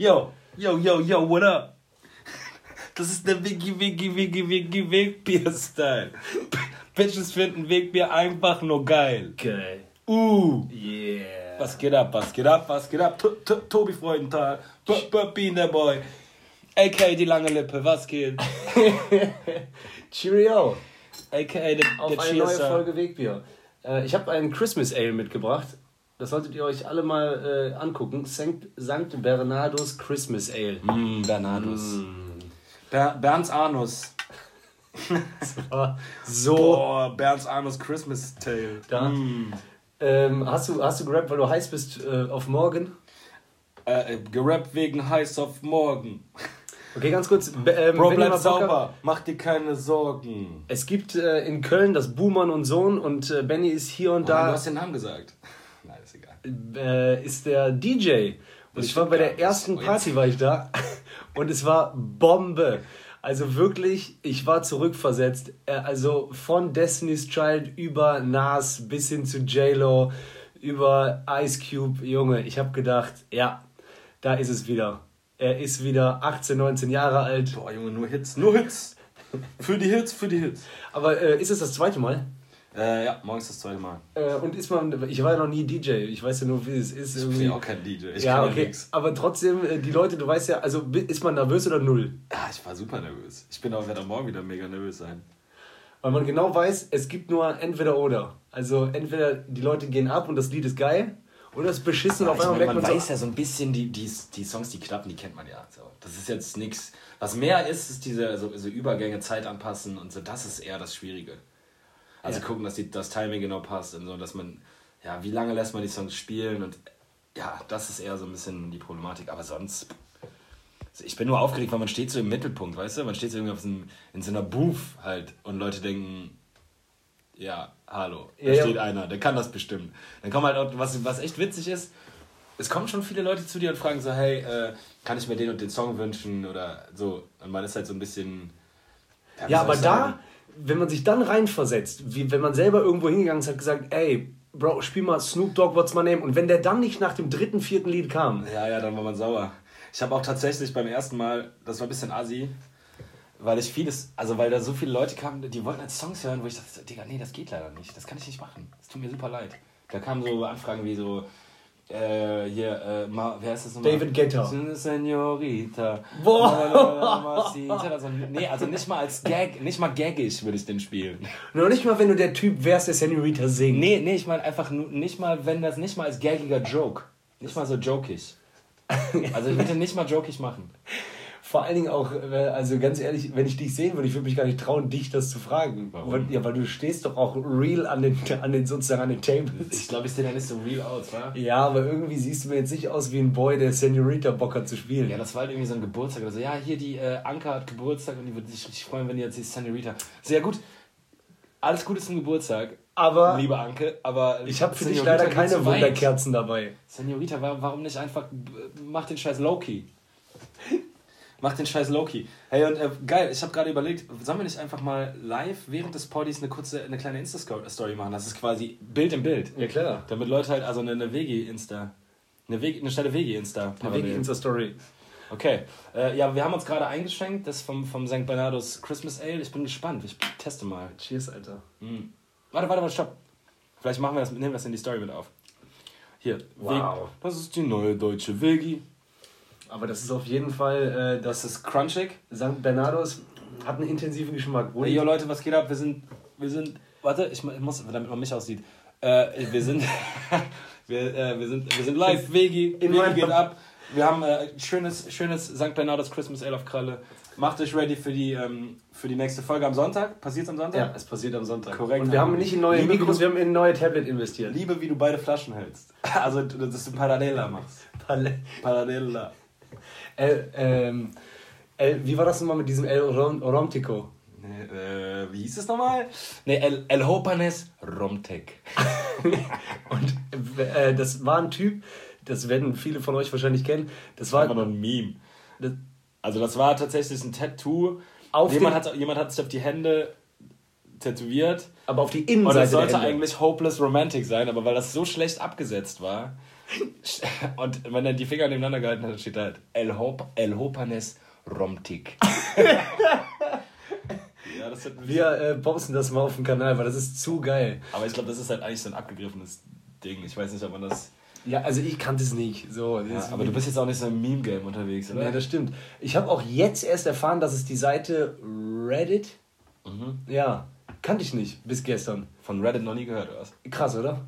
Yo, yo, yo, yo, what up? Das ist der Wiggy, Wiggy, Wiggy, Wiggy, Wegbier-Style. Bitches finden Wegbier einfach nur geil. Geil. Uh. Yeah. Was geht ab, was geht ab, was geht ab? To- To- Tobi Freudenthal, B- B- Bean der Boy, a.k.a. die lange Lippe, was geht? Cheerio. A.k.a. der, Auf eine neue. Folge Wegbier. Äh, ich habe einen Christmas Ale mitgebracht. Das solltet ihr euch alle mal äh, angucken. Sankt, Sankt Bernardus Christmas Ale. Mm, Bernardus. Ber Bernds Anus. So. Boah, Bernds Anus Christmas Tale. Da. Mm. Ähm, hast, du, hast du gerappt, weil du heiß bist äh, auf morgen? Äh, äh, gerappt wegen heiß auf morgen. Okay, ganz kurz. b- Ähm, Bro, bleib Bock habt- sauber, mach dir keine Sorgen. Es gibt äh, in Köln das Buhmann und Sohn und äh, Benny ist hier und Oh, nein, du da, hast den Namen gesagt. Äh, ist der DJ. Und ich war bei der ersten Oh. Party war ich da und es war Bombe. Also wirklich, ich war zurückversetzt. Äh, Also von Destiny's Child über Nas bis hin zu J-Lo, über Ice Cube. Junge, ich habe gedacht, ja, da ist es wieder. Er ist wieder 18, 19 Jahre alt. Boah, Junge, nur Hits, nur Hits. Für die Hits, für die Hits. Aber äh, ist es das zweite Mal? Äh, ja, morgen ist das zweite Mal. Äh, und ist man, ich war ja noch nie DJ, ich weiß ja nur, wie es ist. Ich irgendwie. bin ja auch kein DJ. Ich ja, okay. nix. Aber trotzdem, äh, die Leute, du weißt ja, also ist man nervös oder null? Ja, ich war super nervös. Ich bin auch, werde auch morgen wieder mega nervös sein. Weil man genau weiß, es gibt nur entweder oder. Also entweder die Leute gehen ab und das Lied ist geil, oder es ist beschissen und auf ich einmal merkt man man weiß so, ja so ein bisschen, die, die, die Songs, die klappen, die kennt man ja. So. Das ist jetzt nichts. Was mehr ist, ist diese so, so Übergänge, Zeit anpassen und so. Das ist eher das Schwierige. Also Ja. gucken, dass die, das Timing genau passt und so, dass man, ja, wie lange lässt man die Songs spielen und ja, das ist eher so ein bisschen die Problematik. Aber sonst, also ich bin nur aufgeregt, weil man steht so im Mittelpunkt, weißt du? Man steht so irgendwie auf so einem, in so einer Booth halt und Leute denken, ja, hallo, da Ja, ja. steht einer, der kann das bestimmt. Dann kommen halt auch, was, was echt witzig ist, es kommen schon viele Leute zu dir und fragen so, hey, äh, kann ich mir den und den Song wünschen oder so. Und man ist halt so ein bisschen... ja, aber da? Wenn man sich dann reinversetzt, wie wenn man selber irgendwo hingegangen ist, hat gesagt, ey, Bro, spiel mal Snoop Dogg, what's my name? Und wenn der dann nicht nach dem dritten, vierten Lied kam, Ja, ja, dann war man sauer. Ich habe auch tatsächlich beim ersten Mal, das war ein bisschen assi, weil ich vieles, also weil da so viele Leute kamen, die wollten halt Songs hören, wo ich dachte, Digga, nee, das geht leider nicht, das kann ich nicht machen. Das tut mir super leid. Da kamen so Anfragen wie so, äh, hier, äh, Ma, wer heißt das nochmal? David Guetta. Senorita. Boah. Also, nee, also nicht mal als Gag, nicht mal gaggig würde ich den spielen. noch nicht mal, wenn du der Typ wärst, der Senorita singt. Nee, nee, ich meine einfach nur, nicht mal, wenn das nicht mal als gaggiger Joke. Nicht mal so jokig. Also ich würde den nicht mal jokig machen. Vor allen Dingen auch, äh, also ganz ehrlich, wenn ich dich sehen würde, ich würde mich gar nicht trauen, dich das zu fragen. Warum? Weil, ja, weil du stehst doch auch real an den, an den sozusagen an den Ich Tables. glaube, ich sehe da nicht so real aus, wa? Ja, aber irgendwie siehst du mir jetzt nicht aus wie ein Boy, der Senorita Bock hat zu spielen. Ja, das war halt irgendwie so ein Geburtstag oder so. Ja, hier die äh, Anka hat Geburtstag und die würde sich richtig freuen, wenn die jetzt die Senorita. So, ja gut, alles Gute zum Geburtstag, aber liebe Anke, aber... ich habe für dich Senorita leider geht keine. Wunderkerzen dabei. Senorita, wa- warum nicht einfach, äh, mach den Scheiß Loki. Mach den Scheiß Loki. Hey, und äh, geil, ich habe gerade überlegt, sollen wir nicht einfach mal live während des Partys eine kurze, eine kleine Insta-Story machen? Das ist quasi Bild im Bild. Ja, klar. Damit Leute halt, also eine, eine Wegi-Insta. Eine, Wegi, eine schnelle Wegi-Insta. Eine Wiki Insta-Story. Okay. Äh, ja, wir haben uns gerade eingeschenkt, das vom, vom St. Bernardos Christmas Ale. Ich bin gespannt, ich teste mal. Cheers, Alter. Hm. Warte, warte, warte, stopp. Vielleicht machen wir das, nehmen wir das in die Story mit auf. Hier. Wow. Weg- Das ist die neue deutsche Vegi. Aber das ist auf jeden Fall, äh, Das ist crunchig. St. Bernardos hat einen intensiven Geschmack. Hey, yo Leute, was geht ab? Wir sind, wir sind, warte, ich ich muss, damit man mich aussieht. Äh, wir sind, wir, äh, wir sind, wir sind live. Vegi, In Vegi geht ab. Wir haben äh, schönes, schönes St. Bernardos Christmas Ale auf Kralle. Macht euch ready für die, ähm, für die nächste Folge am Sonntag. Passiert's am Sonntag? ja, es passiert am Sonntag. Korrekt. Und wir haben nicht in neue Liebe Mikros, wir haben in neue Tablet investiert. Liebe, wie du beide Flaschen hältst. Also, dass du Parallela machst. Parallela. El, ähm, El, wie war das nochmal mit diesem El Rom- Romtico? Nee, äh, wie hieß es nochmal? Ne, El, El Hopanes Romtek. Und äh, das war ein Typ, das werden viele von euch wahrscheinlich kennen. Das war War noch ein Meme. das, Also das war tatsächlich ein Tattoo. Jemand, hat, jemand hat sich auf die Hände tätowiert. aber auf die Und Innenseite. das sollte eigentlich Hopeless Romantic sein, aber weil das so schlecht abgesetzt war, Und wenn er die Finger nebeneinander gehalten hat, steht da halt El, Hop, El Hopanes Romtik. ja, das wird Wir äh, posten das mal auf dem Kanal, weil das ist zu geil. Aber ich glaube, das ist halt eigentlich so ein abgegriffenes Ding. Ich weiß nicht, ob man das. Ja, also ich kannte es nicht. So, ja, aber du bist jetzt auch nicht so im Meme-Game unterwegs, oder? Ja, das stimmt. Ich habe auch jetzt erst erfahren, dass es die Seite Reddit. Mhm. Ja, kannte ich nicht bis gestern. Von Reddit noch nie gehört, oder was? Krass, oder?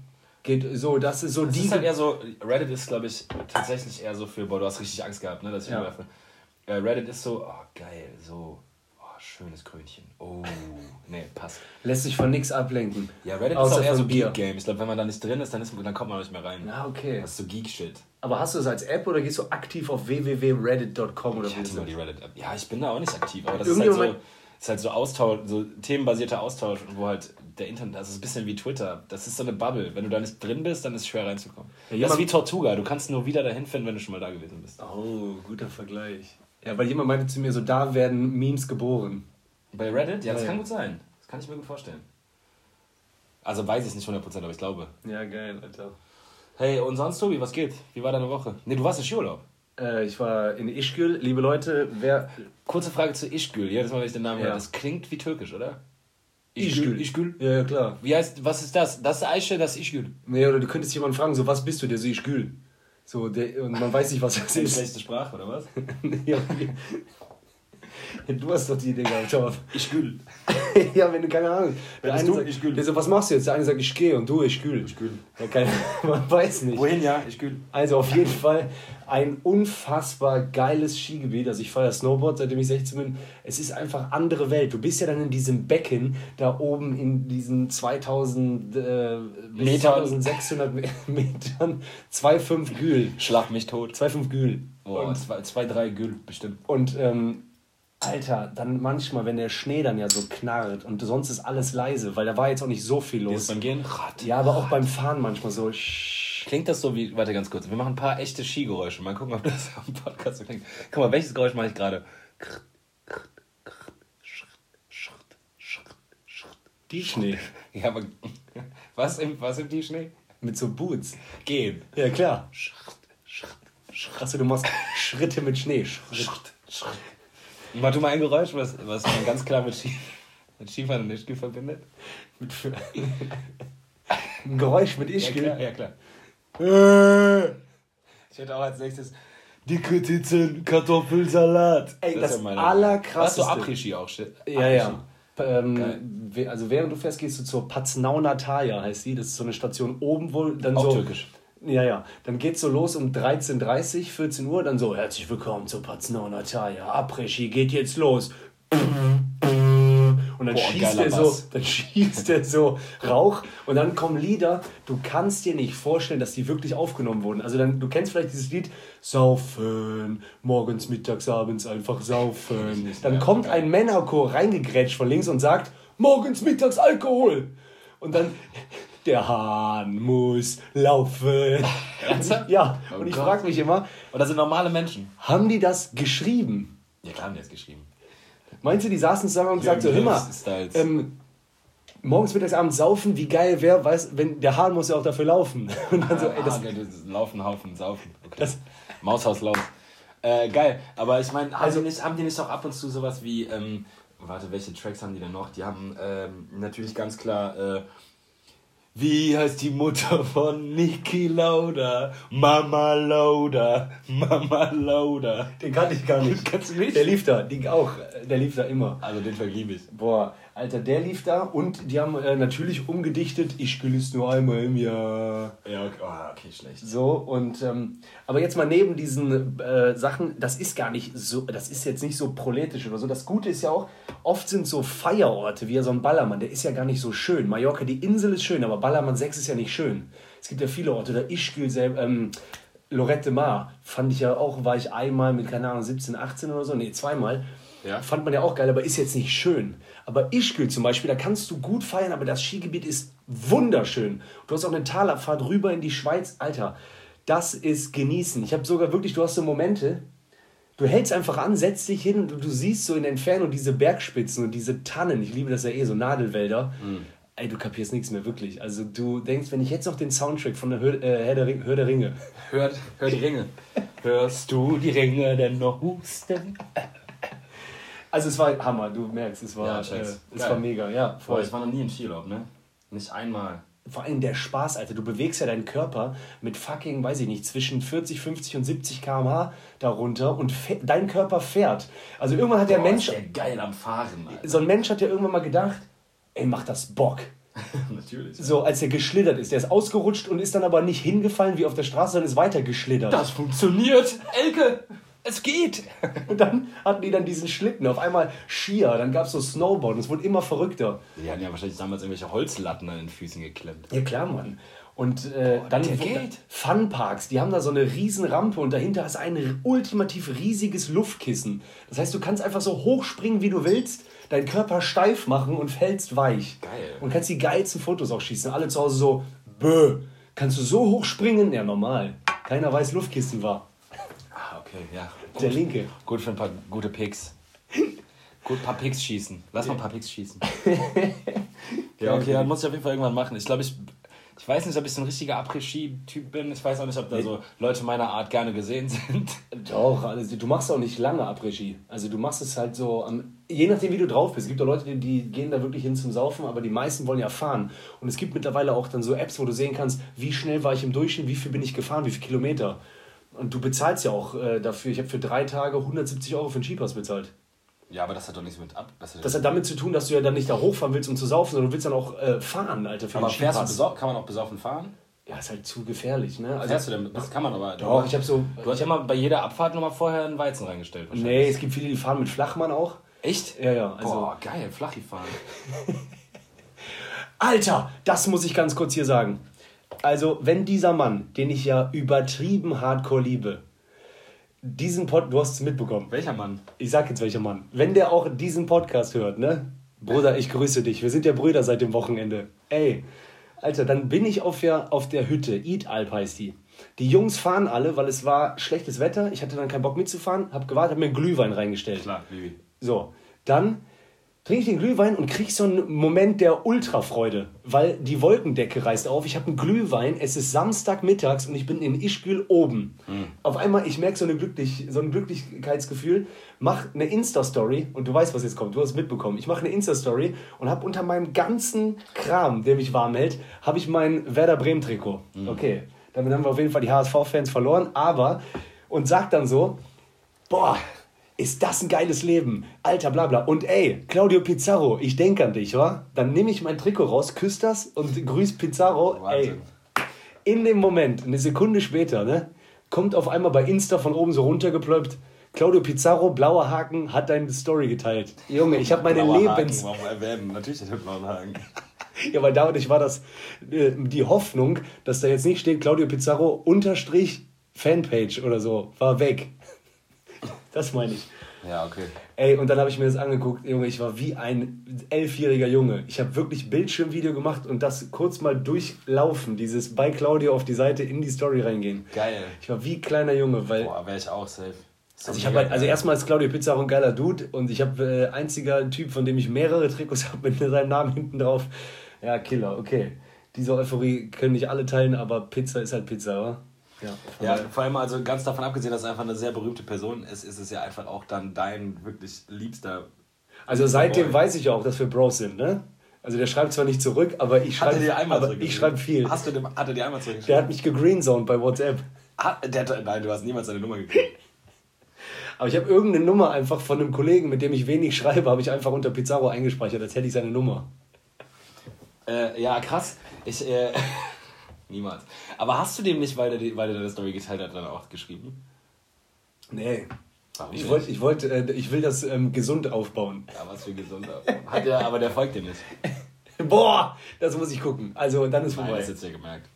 Geht so, das ist so das die. Ist halt eher so, Reddit ist, glaube ich, tatsächlich eher so für, boah, du hast richtig Angst gehabt, ne? Dass ich ja. Äh, Reddit ist so, oh geil, so, oh, schönes Krönchen. Oh, nee, passt. Lässt sich von nichts ablenken. Ja, Reddit ist auch eher so Geek-Game. Ich glaube, wenn man da nicht drin ist, dann, ist, dann kommt man nicht mehr rein. Ah, okay. Das ist so Geek-Shit. Aber hast du es als App oder gehst du aktiv auf www.reddit.com oder Ich hatte nur die Reddit-App. Ja, ich bin da auch nicht aktiv, aber das ist halt so ist halt so Austausch, so themenbasierter Austausch, wo halt der Internet, das ist ein bisschen wie Twitter. Das ist so eine Bubble. Wenn du da nicht drin bist, dann ist es schwer reinzukommen. Ja, das ist wie Tortuga. Du kannst nur wieder dahin finden, wenn du schon mal da gewesen bist. Oh, guter Vergleich. Ja, weil jemand meinte zu mir so, da werden Memes geboren. Bei Reddit? Ja, das ja, kann gut sein. Das kann ich mir gut vorstellen. Also weiß ich nicht 100%, aber ich glaube. Ja, geil, Alter. Hey, und sonst, Tobi, was geht? Wie war deine Woche? Ne, du warst in Skiurlaub. Äh, ich war in Ischgl. Liebe Leute, wer. Kurze Frage zu Ischgl. Jedes Mal, wenn ich den Namen ja. höre. Das klingt wie türkisch, oder? Ischgl. Ischgl? Ja, ja, klar. Wie heißt, was ist das? Das ist Eiche, das ist Ischgl. Nee, oder du könntest jemanden fragen, so, was bist du? Der so Ischgl. So, der, und man weiß nicht, was das ist. Schlechte Sprache, oder was? ja, Du hast doch die Idee gehabt, Torf. Ich gül. ja, wenn du keine Ahnung. Der eine du, sagt, ich gül. Der so, was machst du jetzt? Der eine sagt, ich gehe und du, ich gül. Ich gül. Ja, keine, man weiß nicht. Wohin, ja, ich gül. Also auf jeden Fall ein unfassbar geiles Skigebiet. Also ich fahre Snowboard, seitdem ich 16 bin. Es ist einfach andere Welt. Du bist ja dann in diesem Becken, da oben in diesen 2000 äh, Metern. 2600 Metern, 2,5 Gül. Schlag mich tot. 2,5 Gül. Boah, 2,3 Gül bestimmt. Und ähm, Alter, dann manchmal, wenn der Schnee dann ja so knarrt und sonst ist alles leise, weil da war jetzt auch nicht so viel los. beim Gehen? Ja, aber auch beim Fahren manchmal so. Klingt das so wie, warte ganz kurz, wir machen ein paar echte Skigeräusche. Mal gucken, ob das am Podcast so klingt. Guck mal, welches Geräusch mache ich gerade? Die Schnee. Ja, aber was im, was im die Schnee? Mit so Boots. Gehen. Ja, klar. Achso, du machst Schritte mit Schnee. Schritt. Schritt. Mach du mal ein Geräusch, was, was man ganz klar mit, Ski, mit Skifahren und Ischgl verbindet. Ein Geräusch mit Ischgl? Ja, klar. Ja, klar. Ich hätte auch als nächstes dicke Titten, Kartoffelsalat. Ey, das, das ist ja allerkrasseste. Hast du Après-Ski auch? Shit. Ja, ja. Ähm, also während du fährst, gehst du zur Paznau Natalia, heißt die. Das ist so eine Station oben, wo dann auch so... türkisch. Ja, ja. Dann geht's so los um 13.30 14 Uhr. Dann so, herzlich willkommen zur Paznau Natalia. Après-Ski geht jetzt los. Und dann Boah, schießt er so, dann schießt er so Rauch und dann kommen Lieder. Du kannst dir nicht vorstellen, dass die wirklich aufgenommen wurden. Also dann, du kennst vielleicht dieses Lied Saufen, morgens, mittags, abends einfach saufen. Dann kommt ein Männerchor reingegrätscht von links und sagt morgens, mittags Alkohol. Und dann der Hahn muss laufen. ja, oh und ich frage mich immer. Und das sind normale Menschen. Haben die das geschrieben? Ja, klar haben die das geschrieben. Meinst du, die saßen zusammen und gesagt so, immer, ähm, morgens, mittags, abends saufen, wie geil wäre, weiß, wenn der Hahn muss ja auch dafür laufen. Und dann so, ey, das, ah, das laufen, Haufen, saufen. Okay. Das, Maushaus laut. Äh, geil, aber ich meine, also, haben, die nicht, haben die nicht auch ab und zu sowas wie, ähm, warte, welche Tracks haben die denn noch? Die haben ähm, natürlich ganz klar äh, wie heißt die Mutter von Niki Lauda? Mama Lauda, Mama Lauda. Den kannte ich gar nicht. Kannst du nicht? Der lief da, den auch. Der lief da immer. Also den verliebe ich. Boah, Alter, der lief da und die haben äh, natürlich umgedichtet, ich gelüst nur einmal im Jahr. Ja, okay, oh, okay schlecht. So, und ähm, aber jetzt mal neben diesen äh, Sachen, das ist gar nicht so, das ist jetzt nicht so proletisch oder so. Das Gute ist ja auch, oft sind so Feierorte, wie so ein Ballermann, der ist ja gar nicht so schön. Mallorca, die Insel ist schön, aber Ballermann 6 ist ja nicht schön. Es gibt ja viele Orte, da Ischgl selber, ähm, Lorette Mar fand ich ja auch, war ich einmal mit, keine Ahnung, 17, 18 oder so, nee, zweimal. Ja. Fand man ja auch geil, aber ist jetzt nicht schön. Aber Ischgl zum Beispiel, da kannst du gut feiern, aber das Skigebiet ist wunderschön. Du hast auch eine Talabfahrt rüber in die Schweiz. Alter, das ist genießen. Ich habe sogar wirklich, du hast so Momente, du hältst einfach an, setzt dich hin und du, du siehst so in der Entfernung diese Bergspitzen und diese Tannen. Ich liebe das ja eh, so Nadelwälder. Mhm. ey, du kapierst nichts mehr, wirklich. Also du denkst, wenn ich jetzt noch den Soundtrack von der Hör, äh, Herr der, Ring, Hör der Ringe. Hört, hört die Ringe. Hörst du die Ringe denn noch husten? Also es war Hammer, du merkst, es war, Ja, äh, es war mega, ja, Voll. voll. Ich war noch nie in Skiurlaub, ne? Nicht einmal. Vor allem der Spaß, Alter. Du bewegst ja deinen Körper mit fucking, weiß ich nicht, zwischen 40, 50 und 70 km/h darunter und dein Körper fährt. Also irgendwann hat der Boah, Mensch, ist der geil am Fahren, Alter. so ein Mensch hat ja irgendwann mal gedacht, ey, macht das Bock. Natürlich. So, als er geschlittert ist. Der ist ausgerutscht und ist dann aber nicht hingefallen wie auf der Straße, sondern ist weiter geschlittert. Das funktioniert! Elke! Es geht! Und dann hatten die dann diesen Schlitten. Auf einmal Skier, dann gab es so Snowboard und es wurde immer verrückter. Die hatten ja wahrscheinlich damals irgendwelche Holzlatten an den Füßen geklemmt. Ja klar, Mann. Und äh, dann der geht. Funparks, die haben da so eine riesen Rampe und dahinter ist ein ultimativ riesiges Luftkissen. Das heißt, du kannst einfach so hoch springen, wie du willst, deinen Körper steif machen und fällst weich. Geil. Und kannst die geilsten Fotos auch schießen. Alle zu Hause so, bö, kannst du so hoch springen? Ja, normal. Keiner weiß, Luftkissen war. Okay, ja. Der Linke. Gut für ein paar gute Picks. Gut, ein paar Picks schießen. Lass mal ein paar Picks schießen. ja, okay, dann muss ich auf jeden Fall irgendwann machen. Ich glaube, ich, ich weiß nicht, ob ich so ein richtiger Après-Ski-Typ bin. Ich weiß auch nicht, ob da so Leute meiner Art gerne gesehen sind. Doch, also du machst auch nicht lange Après-Ski. Also du machst es halt so, am, je nachdem wie du drauf bist. Es gibt auch Leute, die, die gehen da wirklich hin zum Saufen, aber die meisten wollen ja fahren. Und es gibt mittlerweile auch dann so Apps, wo du sehen kannst, wie schnell war ich im Durchschnitt, wie viel bin ich gefahren, wie viele Kilometer. Und du bezahlst ja auch äh, dafür. Ich habe für drei Tage 170 Euro für den Skipass bezahlt. Ja, aber das hat doch nichts mit ab. Das hat Das hat damit zu tun, dass du ja dann nicht da hochfahren willst, um zu saufen, sondern du willst dann auch äh, fahren, Alter, für aber den fährst du kann man auch besoffen fahren? Ja, ist halt zu gefährlich, ne? Also, Fährst du denn? Das kann man aber. Doch, ich habe so... Du hast ja mal bei jeder Abfahrt nochmal vorher einen Weizen reingestellt. Nee, es gibt viele, die fahren mit Flachmann auch. Echt? Ja, ja, also- Boah, geil, Flachi fahren. Alter, das muss ich ganz kurz hier sagen. Also, wenn dieser Mann, den ich ja übertrieben hardcore liebe, diesen Pod, du hast es mitbekommen. Welcher Mann? Ich sag jetzt welcher Mann. Wenn der auch diesen Podcast hört, ne? Bruder, ich grüße dich. Wir sind ja Brüder seit dem Wochenende. Ey, Alter, dann bin ich auf der, auf der Hütte. Eat Alp heißt die. Die Jungs fahren alle, weil es war schlechtes Wetter. Ich hatte dann keinen Bock mitzufahren, hab gewartet, hab mir einen Glühwein reingestellt. Klar, Bibi. So, dann trinke ich den Glühwein und krieg so einen Moment der Ultrafreude, weil die Wolkendecke reißt auf. Ich habe einen Glühwein, es ist Samstagmittags und ich bin in Ischgl oben. Auf einmal, ich merke so, eine Glücklich, so ein Glücklichkeitsgefühl, mach eine Insta-Story und du weißt, was jetzt kommt, du hast mitbekommen. Ich mache eine Insta-Story und habe unter meinem ganzen Kram, der mich warm hält, habe ich mein Werder Bremen-Trikot. Okay, damit haben wir auf jeden Fall die HSV-Fans verloren, aber und sag dann so, boah, ist das ein geiles Leben. Alter, bla bla. Und ey, Claudio Pizarro, ich denke an dich, wa? Dann nehme ich mein Trikot raus, küsse das und grüß Pizarro. Ey, in dem Moment, eine Sekunde später, ne, kommt auf einmal bei Insta von oben so runtergeplöppt, Claudio Pizarro, blauer Haken, hat deine Story geteilt. Junge, ich habe meine Blauer Lebens... Haken, warum erwähnen? Natürlich hat er blauen Haken. Ja, weil dadurch war das äh, die Hoffnung, dass da jetzt nicht steht, Claudio Pizarro unterstrich Fanpage oder so, war weg. Das meine ich. Ja, okay. Ey, und dann habe ich mir das angeguckt, Junge, ich war wie ein elfjähriger Junge. Ich habe wirklich Bildschirmvideo gemacht und das kurz mal durchlaufen, dieses bei Claudio auf die Seite in die Story reingehen. Geil. Ich war wie kleiner Junge, weil Boah, wäre ich auch safe. Also ich halt, also erstmal ist Claudio Pizza auch ein geiler Dude und ich habe äh, einziger Typ, von dem ich mehrere Trikots habe mit seinem Namen hinten drauf. Ja, Killer, okay. Diese Euphorie können nicht alle teilen, aber Pizza ist halt Pizza, oder? Ja, Ja, vor allem also ganz davon abgesehen, dass er einfach eine sehr berühmte Person ist, ist es ja einfach auch dann dein wirklich liebster. Also seitdem Boy. weiß ich ja auch, dass wir Bros sind, ne? Also der schreibt zwar nicht zurück, aber ich schreibe ich schreibe viel. Hast du dem, hat er dir einmal Der zurückgeschrieben? hat mich gegreenzoned bei WhatsApp. Hat, der, nein, du hast niemals seine Nummer gekriegt. Aber ich habe irgendeine Nummer einfach von einem Kollegen, mit dem ich wenig schreibe, habe ich einfach unter Pizarro eingespeichert, als hätte ich seine Nummer. Äh, ja, krass. Ich, äh, niemals. Aber hast du dem nicht, weil er, weil er deine Story geteilt hat, dann auch geschrieben? Nee. Warum Ich wollte, ich wollte, äh, ich will das ähm, gesund aufbauen. Ja, was für gesunder. Hat er, aber der folgt dir nicht. Boah, das muss ich gucken. Also dann ist Nein, vorbei. das ist jetzt ja gemerkt.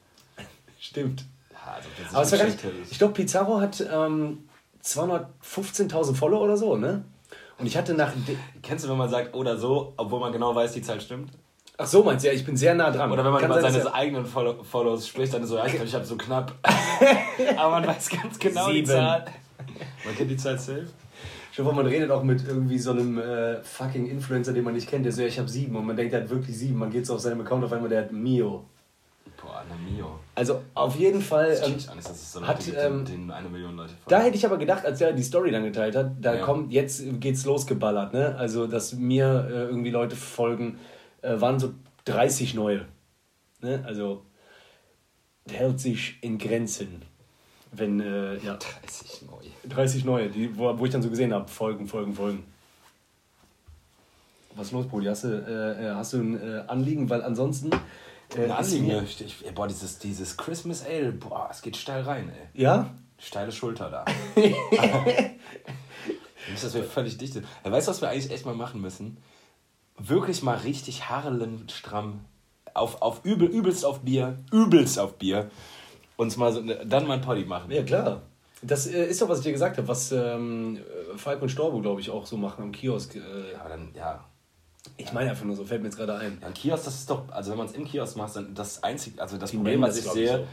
Stimmt. Ja, also, das ist Aber es war gar nicht, ich glaube, Pizarro hat ähm, 215.000 Follower oder so, ne? Und ich hatte nach. Kennst du, wenn man sagt oder so, obwohl man genau weiß, die Zahl stimmt? Ach so, meinst du, ja, ich bin sehr nah dran. Oder wenn man Kann über sein, seine eigenen Follow Follows spricht, dann ist so, ja, ich glaube, ich habe so knapp. Aber man weiß ganz genau die Sieben. Zahl. Man kennt die Zahl safe. Stell dir vor, man redet auch mit irgendwie so einem äh, fucking Influencer, den man nicht kennt, der so, ja, ich habe sieben und man denkt, er hat wirklich sieben. Man geht so auf seinem Account auf einmal, der hat Mio. Boah, eine Mio. Also auf jeden Fall. Das Ähm, an, dass es so hat, Leute ähm, denen eine Million Leute da hätte ich aber gedacht, als er die Story dann geteilt hat, da Ja. kommt, jetzt geht's losgeballert, ne? Also, dass mir äh, irgendwie Leute folgen, äh, waren so 30 neue. Ne? Also, hält sich in Grenzen. Wenn, äh, ja. 30 neu. 30 neue, die, wo, wo ich dann so gesehen habe, folgen, folgen, folgen. Was ist los, Brudi? Hast du, äh, äh, hast du ein äh, Anliegen? Weil ansonsten. Äh, Ein Anliegen, mir- ich, boah, dieses, dieses Christmas Ale, boah, es geht steil rein, ey. Ja? Steile Schulter da. Nicht, dass wir völlig dicht sind. Weißt du, was wir eigentlich echt mal machen müssen? Wirklich mal richtig harlenstramm auf, auf übel, übelst auf Bier, übelst auf Bier. Uns mal so, dann mal ein Poddy machen. Ja, klar. Das äh, ist doch, was ich dir gesagt habe, was ähm, äh, Falk und Storbo, glaube ich, auch so machen am Kiosk. Äh, Aber dann, ja. ich meine einfach nur so, fällt mir jetzt gerade ein. Ja, ein Kiosk, das ist doch, also wenn man es im Kiosk macht, dann das einzige, also das Die Problem, was das, ich sehe, so.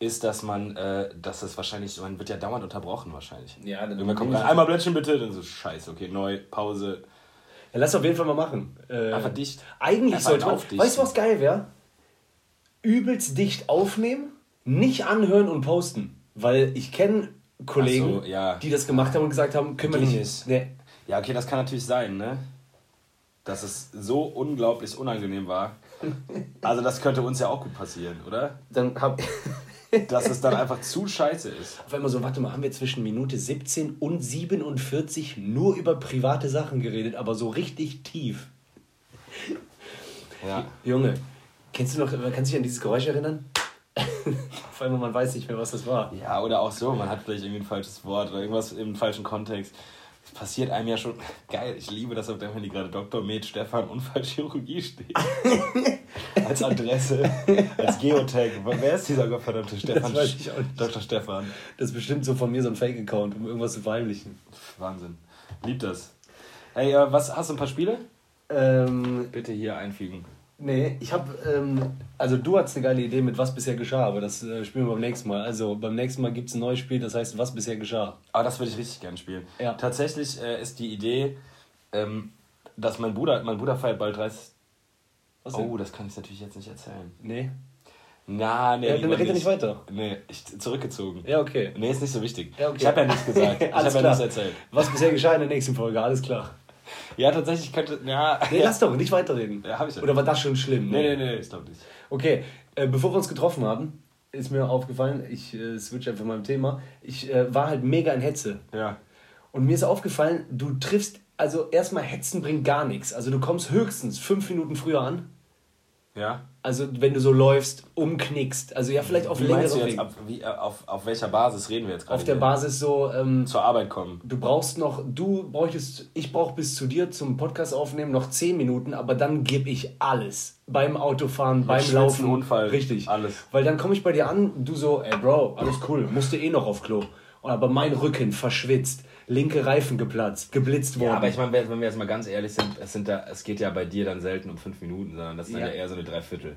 ist, dass man, äh, dass es wahrscheinlich, man wird ja dauernd unterbrochen wahrscheinlich. Ja, dann- Irgendwann kommt dann- einmal Blättchen bitte, dann so, scheiße, okay, neu, Pause. Ja, lass auf jeden Fall mal machen. Äh, Einfach dicht. Eigentlich Einfach sollte man. aufdichten. Weißt du, was geil wäre? Übelst dicht aufnehmen, nicht anhören und posten. Weil ich kenne Kollegen, so, ja. die das gemacht haben und gesagt haben, können wir nicht. nicht. Nee. Ja, okay, das kann natürlich sein, ne? Dass es so unglaublich unangenehm war. Also das könnte uns ja auch gut passieren, oder? Dann hab Dass es dann einfach zu scheiße ist. auf einmal so, warte mal, haben wir zwischen Minute 17 und 47 nur über private Sachen geredet, aber so richtig tief. Ja. Junge, kennst du noch, kannst du dich an dieses Geräusch erinnern? auf einmal, man weiß nicht mehr, was das war. Ja, oder auch so, man hat vielleicht irgendwie ein falsches Wort oder irgendwas im falschen Kontext. Passiert einem ja schon. Geil, ich liebe das auf deinem Handy gerade. Dr. Med Stefan Unfallchirurgie steht. als Adresse, als Geotag. Wer ist dieser gottverdammte Stefan? Das weiß ich auch nicht. Dr. Stefan. Das ist bestimmt so von mir so ein Fake-Account, um irgendwas zu verheimlichen. Wahnsinn. Lieb das. Hey, äh, was hast du ein paar Spiele? Ähm, Bitte hier einfügen. Nee, ich habe, ähm, also du hattest eine geile Idee mit was bisher geschah, aber das äh, spielen wir beim nächsten Mal. Also beim nächsten Mal gibt es ein neues Spiel, das heißt, was bisher geschah. Aber das würde ich richtig gerne spielen. Ja. Tatsächlich äh, ist die Idee, ähm, dass mein Bruder, mein Bruder feiert bald 30. Was denn? Oh, das kann ich natürlich jetzt nicht erzählen. Nee? Na, nee. Ja, dann lieber red nicht weiter. Nee, ich, zurückgezogen. Ja, okay. Nee, ist nicht so wichtig. Ja, okay. Ich habe ja nichts gesagt. Ich habe ja nichts erzählt. Was bisher geschah in der nächsten Folge, alles klar. Ja, tatsächlich könnte. Ja, Nee, lass doch, nicht weiterreden. Ja, hab ich ja. Oder war das schon schlimm? nee, nee, nee, ich glaube nicht. Okay, äh, bevor wir uns getroffen haben, ist mir aufgefallen, ich äh, switch einfach im Thema, ich äh, war halt mega in Hetze. Ja. Und mir ist aufgefallen, du triffst, also erstmal Hetzen bringt gar nichts. Also du kommst höchstens fünf Minuten früher an. Ja. Also wenn du so läufst, umknickst. Also ja, vielleicht auf längere Wege. ab, wie, äh, auf, auf welcher Basis reden wir jetzt gerade? Auf der hier? Basis so, ähm, Zur Arbeit kommen. du brauchst noch, du bräuchtest, ich brauche bis zu dir zum Podcast aufnehmen noch zehn Minuten, aber dann gebe ich alles. Beim Autofahren, beim Schwitzen, Laufen. Unfall, Richtig. alles. Weil dann komme ich bei dir an, du so, ey Bro, alles cool, musste eh noch auf Klo. Aber mein Rücken verschwitzt, linke Reifen geplatzt, geblitzt worden. Ja, aber ich meine, wenn wir jetzt mal ganz ehrlich sind, es, sind da, es geht ja bei dir dann selten um fünf Minuten, sondern das ist dann Ja. ja eher so eine Dreiviertel.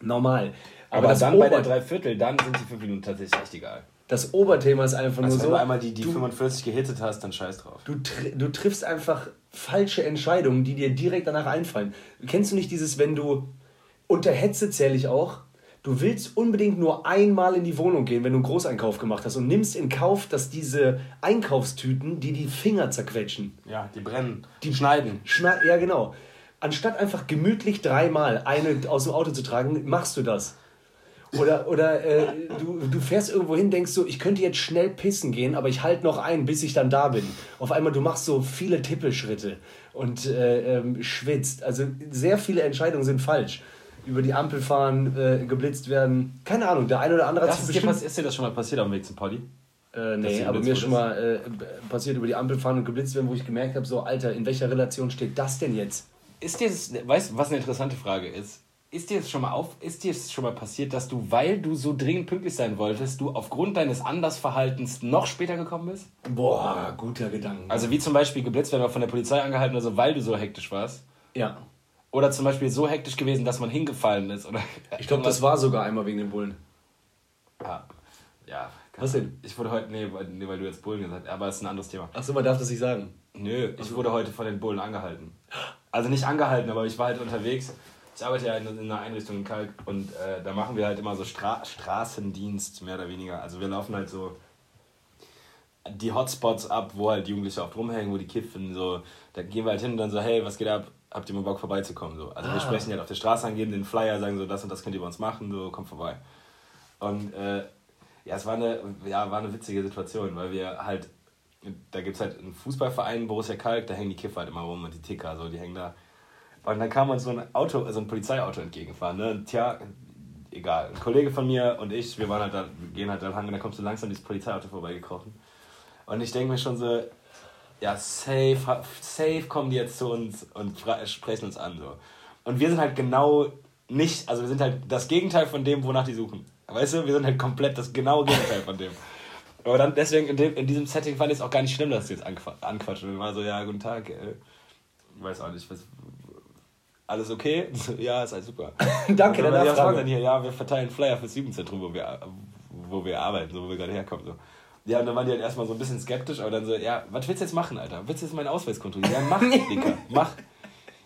Normal. Aber, Aber, das, dann bei Ober der Dreiviertel, dann sind die fünf Minuten tatsächlich echt egal. das Oberthema ist einfach Also nur wenn so. du einmal die, die du, 45 gehittet hast, dann scheiß drauf. du, tri du triffst einfach falsche Entscheidungen, die dir direkt danach einfallen. Kennst du nicht dieses, wenn du unter Hetze zähle ich auch, du willst unbedingt nur einmal in die Wohnung gehen, wenn du einen Großeinkauf gemacht hast und nimmst in Kauf, dass diese Einkaufstüten, die die Finger zerquetschen, Ja, die brennen, die schneiden. Schna ja, genau. Anstatt einfach gemütlich dreimal eine aus dem Auto zu tragen, machst du das. Oder, oder äh, du, du fährst irgendwo hin, denkst so, ich könnte jetzt schnell pissen gehen, aber ich halte noch ein, bis ich dann da bin. Auf einmal, du machst so viele Tippelschritte und äh, ähm, schwitzt. Also sehr viele Entscheidungen sind falsch. Über die Ampel fahren, äh, geblitzt werden. Keine Ahnung, der eine oder andere Das sich ist, dir, ist dir das schon mal passiert auf dem Weg zum Poddy? äh, nee, aber mir ist schon mal äh, passiert über die Ampel fahren und geblitzt werden, wo ich gemerkt habe, so, Alter, in welcher Relation steht das denn jetzt? Ist dir das, weißt du, was eine interessante Frage ist? Ist dir das schon mal auf, ist dir das schon mal passiert, dass du, weil du so dringend pünktlich sein wolltest, du aufgrund deines Andersverhaltens noch später gekommen bist? Boah, guter Gedanke. Also wie zum Beispiel geblitzt werden wir von der Polizei angehalten oder so, weil du so hektisch warst. ja. Oder zum Beispiel so hektisch gewesen, dass man hingefallen ist. Oder Ich glaube, das war sogar einmal wegen den Bullen. Ja. Ja. Was denn? Ich wurde heute, nee, weil, nee, weil du jetzt Bullen gesagt hast, aber es ist ein anderes Thema. Achso, man darf das nicht sagen. Nö, ich wurde heute von den Bullen angehalten. Also nicht angehalten, aber ich war halt unterwegs. Ich arbeite ja in, in einer Einrichtung in Kalk und äh, da machen wir halt immer so Stra Straßendienst, mehr oder weniger. Also wir laufen halt so die Hotspots ab, wo halt Jugendliche oft rumhängen, wo die kiffen, so. Da gehen wir halt hin und dann so, hey, was geht ab? Habt ihr mal Bock vorbeizukommen? So. Also Ah. wir sprechen halt auf der Straße an, geben den Flyer, sagen so, das und das könnt ihr bei uns machen, so, kommt vorbei. Und äh, ja, es war eine, ja, war eine witzige Situation, weil wir halt, da gibt es halt einen Fußballverein, Borussia Kalk, da hängen die Kiffer halt immer rum und die Ticker, so, die hängen da. Und dann kam uns so ein Auto, so ein Polizeiauto entgegengefahren, ne? Und tja, egal. Ein Kollege von mir und ich, wir waren halt da, wir gehen halt da lang und dann kommst du langsam dieses Polizeiauto vorbeigekrochen. Und ich denke mir schon so, ja, safe, safe kommen die jetzt zu uns und sprechen uns an. So. Und wir sind halt genau nicht, also wir sind halt das Gegenteil von dem, wonach die suchen. Weißt du, wir sind halt komplett das genaue Gegenteil von dem. Aber dann deswegen in, dem, in diesem Setting fand ich es auch gar nicht schlimm, dass sie jetzt anqua- anquatschen. Und war so, ja, guten Tag, äh, weiß auch nicht, was, alles okay? Ja, ist alles super. Danke dann, Nachfrage. denn hier? Ja, wir verteilen Flyer fürs Jugendzentrum, wo wir, wo wir arbeiten, so wo wir gerade herkommen. So. Ja, und dann waren die halt erstmal so ein bisschen skeptisch, aber dann so, ja, was willst du jetzt machen, Alter? Willst du jetzt meinen Ausweis kontrollieren? Ja, mach, Dicker, mach.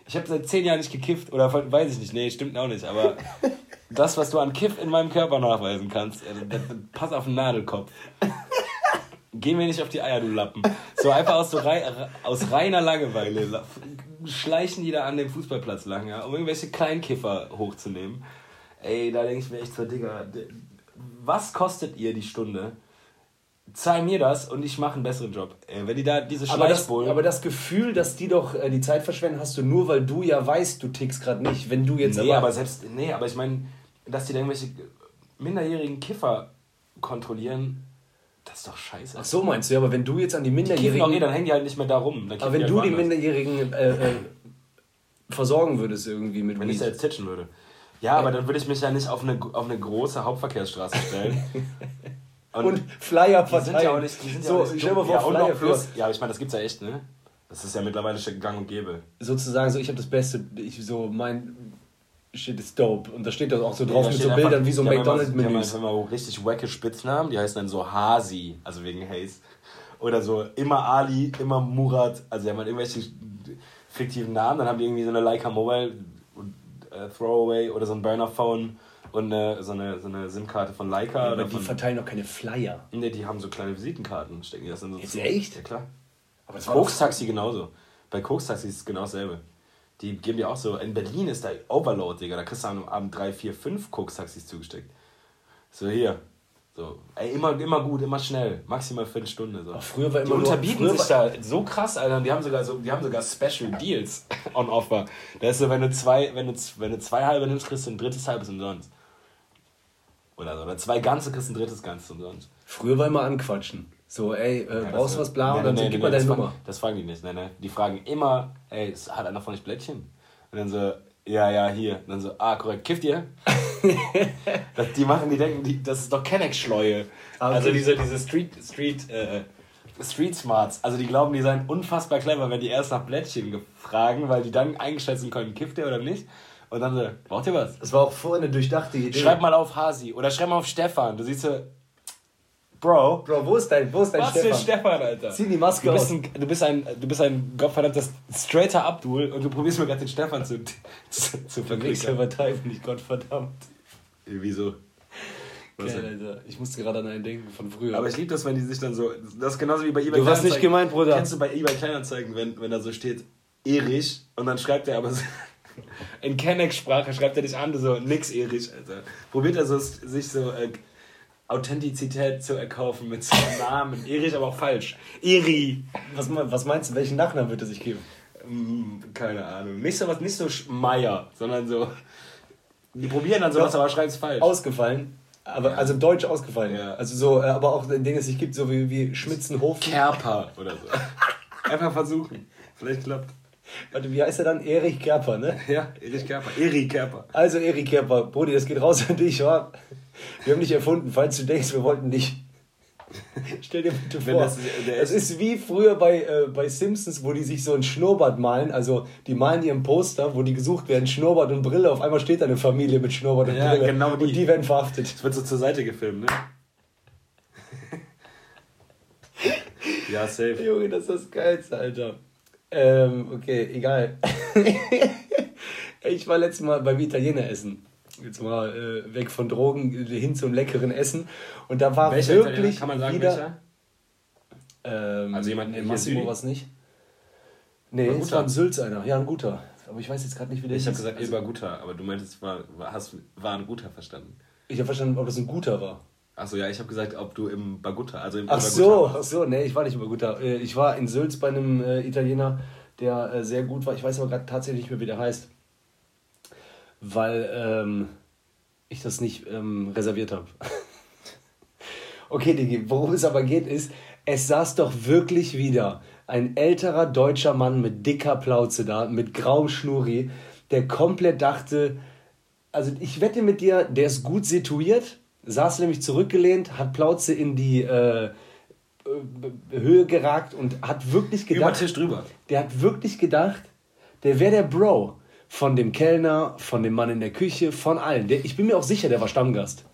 Ich habe seit zehn Jahren nicht gekifft oder weiß ich nicht, nee, stimmt auch nicht, aber das, was du an Kiff in meinem Körper nachweisen kannst, äh, pass auf den Nadelkopf. Geh mir nicht auf die Eier, du Lappen. So einfach aus, so rei aus reiner Langeweile la- schleichen die da an dem Fußballplatz lang, ja, um irgendwelche Kleinkiffer hochzunehmen. Ey, da denke ich mir echt so, Digga, was kostet ihr die Stunde? Zahl mir das und ich mache einen besseren Job. Ey, wenn die da diese Aber das, Schleichbullen... aber das Gefühl, dass die doch äh, die Zeit verschwenden, hast du nur, weil du ja weißt, du tickst gerade nicht. Wenn du jetzt Nee, aber selbst, nee, aber ich meine, dass die da irgendwelche minderjährigen Kiffer kontrollieren, das ist doch scheiße. Ach so meinst du, ja, aber wenn du jetzt an die Die Minderjährigen. auch eh, dann hängen die halt nicht mehr da rum. Aber wenn halt du die woanders. Minderjährigen äh, äh, versorgen würdest irgendwie mit Wenn ich Weed. da jetzt titschen würde. Ja, aber dann würde ich mich ja nicht auf eine, auf eine große Hauptverkehrsstraße stellen. Und Flyer die sind verteilen. ja auch nicht, die sind ja so, auch nicht stell mal vor, ja, und Flyer plus, ja, aber ich meine, das gibt's ja echt, ne? Das ist ja mittlerweile schon gang und gäbe. sozusagen so, ich habe das Beste, ich so, mein Shit ist dope. Und da steht das auch so drauf da mit so einfach- Bildern wie so immer- Die McDonalds-Menüs. haben immer richtig wacke Spitznamen, die heißen dann so Hasi, also wegen Haze. Oder so immer Ali, immer Murat, also die haben halt irgendwelche fiktiven Namen, dann haben die irgendwie so eine Leica Mobile und, äh, Throwaway oder so ein Burner Phone und äh, so eine, so eine SIM-Karte von Leica. aber oder die von, verteilen doch keine Flyer. ne, die haben so kleine Visitenkarten, stecken die das dann so Jetzt zu. echt? Ja klar. Aber das Koks-Taxi genauso. Bei Koks-Taxi ist es genau dasselbe. Die geben dir auch so, in Berlin ist da Overload, Digga. Da kriegst du am Abend drei, vier, fünf Koks-Taxis zugesteckt. So, hier. So, ey, immer, immer gut, immer schnell. Maximal Viertelstunde. So. Ach, früher war die immer nur- unterbieten früher sich da so krass, Alter. Und die haben sogar so, die haben sogar Special Deals on offer. Da ist so, wenn du zwei, wenn du, wenn du zwei halbe nimmst, kriegst du ein drittes halbes umsonst. Oder so. Oder zwei ganze kriegst du ein drittes ganzes umsonst. Früher war immer anquatschen. So, ey, äh, Ja, brauchst du was, bla, Nee, und dann nee, so, gib nee, mal deine das Nummer. Fragen, das fragen die nicht. Nein, nein. Die fragen immer, ey, hat einer von euch Blättchen? Und dann so, ja, ja, hier. Und dann so, ah, korrekt, kifft ihr? das, die machen, die denken, die, das ist doch Kenneck-Schleue. Ah, okay. Also diese, diese Street, Street, äh, Street Smarts. Also die glauben, die seien unfassbar clever, wenn die erst nach Blättchen ge- fragen, weil die dann eingeschätzen können, kifft ihr oder nicht? Und dann so, braucht ihr was? Das war auch vorher eine durchdachte Idee. Schreib mal auf Hasi oder schreib mal auf Stefan. Du siehst so, Bro, Bro, wo ist dein, wo ist dein was für Stefan? Stefan, Alter? Zieh die Maske Du bist, aus. ein, du bist ein, du bist ein gottverdammter straighter Abdul und du probierst mir gerade den Stefan zu, zu, zu Verwechseln übertreiben nicht, Gottverdammt. Wieso? Was denn? Alter. Ich musste gerade an einen denken von früher. Aber ich liebe das, wenn die sich dann so. Das ist genauso wie bei eBay Du warst nicht gemeint, Bruder. Kennst du bei eBay Kleinanzeigen, wenn, wenn da so steht Erich und dann schreibt er aber so. In Kenneck-Sprache schreibt er dich an, du so, nix Erich, Alter. Probiert er so, sich so äh, Authentizität zu erkaufen mit so einem Namen. Erich, aber auch falsch. Eri. was, was meinst du, welchen Nachnamen wird er sich geben? Hm, keine Ahnung. Nicht so was, nicht so Meier, sondern so. Die probieren dann sowas, aber schreiben es falsch. Ausgefallen. Aber, Also deutsch ausgefallen. Ja. Also so, äh, aber auch ein Ding, es sich gibt, so wie, wie Schmitzenhofen. Kerper oder so. Einfach versuchen. Vielleicht klappt. Warte, wie heißt er dann? Erich Kerper, ne? Ja, Erich Kerper. Eri Kerper. Also Erich Kerper, Brudi, das geht raus an dich, wa? Wir haben dich erfunden, falls du denkst, wir wollten dich. Stell dir bitte vor, das- das ist wie früher bei, äh, bei Simpsons, wo die sich so ein Schnurrbart malen. Also die malen ihren Poster, wo die gesucht werden, Schnurrbart und Brille. Auf einmal steht da eine Familie mit Schnurrbart und Ja, Brille. genau die. Und die werden verhaftet. Es wird so zur Seite gefilmt, ne? Ja, safe. Junge, das ist das Geilste, Alter. Ähm, okay, egal. ich war letztes Mal beim Italiener essen. Jetzt mal äh, weg von Drogen hin zum leckeren Essen. Und da war Welcher wirklich Italiener? Kann man sagen, wieder? Ähm, Also jemand in Massimo war es nicht. Nee, War es war ein Sülz einer. Ja, ein guter. Aber ich weiß jetzt gerade nicht, wie der Ich habe gesagt Also, Ilba Guter, aber du meintest, war, war, hast, war ein Guter verstanden. Ich habe verstanden, ob das ein guter war. Achso, ja, ich habe gesagt, ob du im Bagutta, also im Ach so, ach so, nee, ich war nicht über guter. Äh, Ich war in Sülz bei einem äh, Italiener, der äh, sehr gut war. Ich weiß aber gerade tatsächlich nicht mehr, wie der heißt. Weil ähm, ich das nicht ähm, reserviert habe. okay, Digi, worum es aber geht, ist, es saß doch wirklich wieder ein älterer deutscher Mann mit dicker Plauze da, mit grauem Schnurri, der komplett dachte, also ich wette mit dir, der ist gut situiert, saß nämlich zurückgelehnt, hat Plauze in die äh, äh, Höhe geragt und hat wirklich gedacht, Über Tisch drüber. der hat wirklich gedacht, der wäre der Bro von dem Kellner, von dem Mann in der Küche, von allen. Der, ich bin mir auch sicher, der war Stammgast.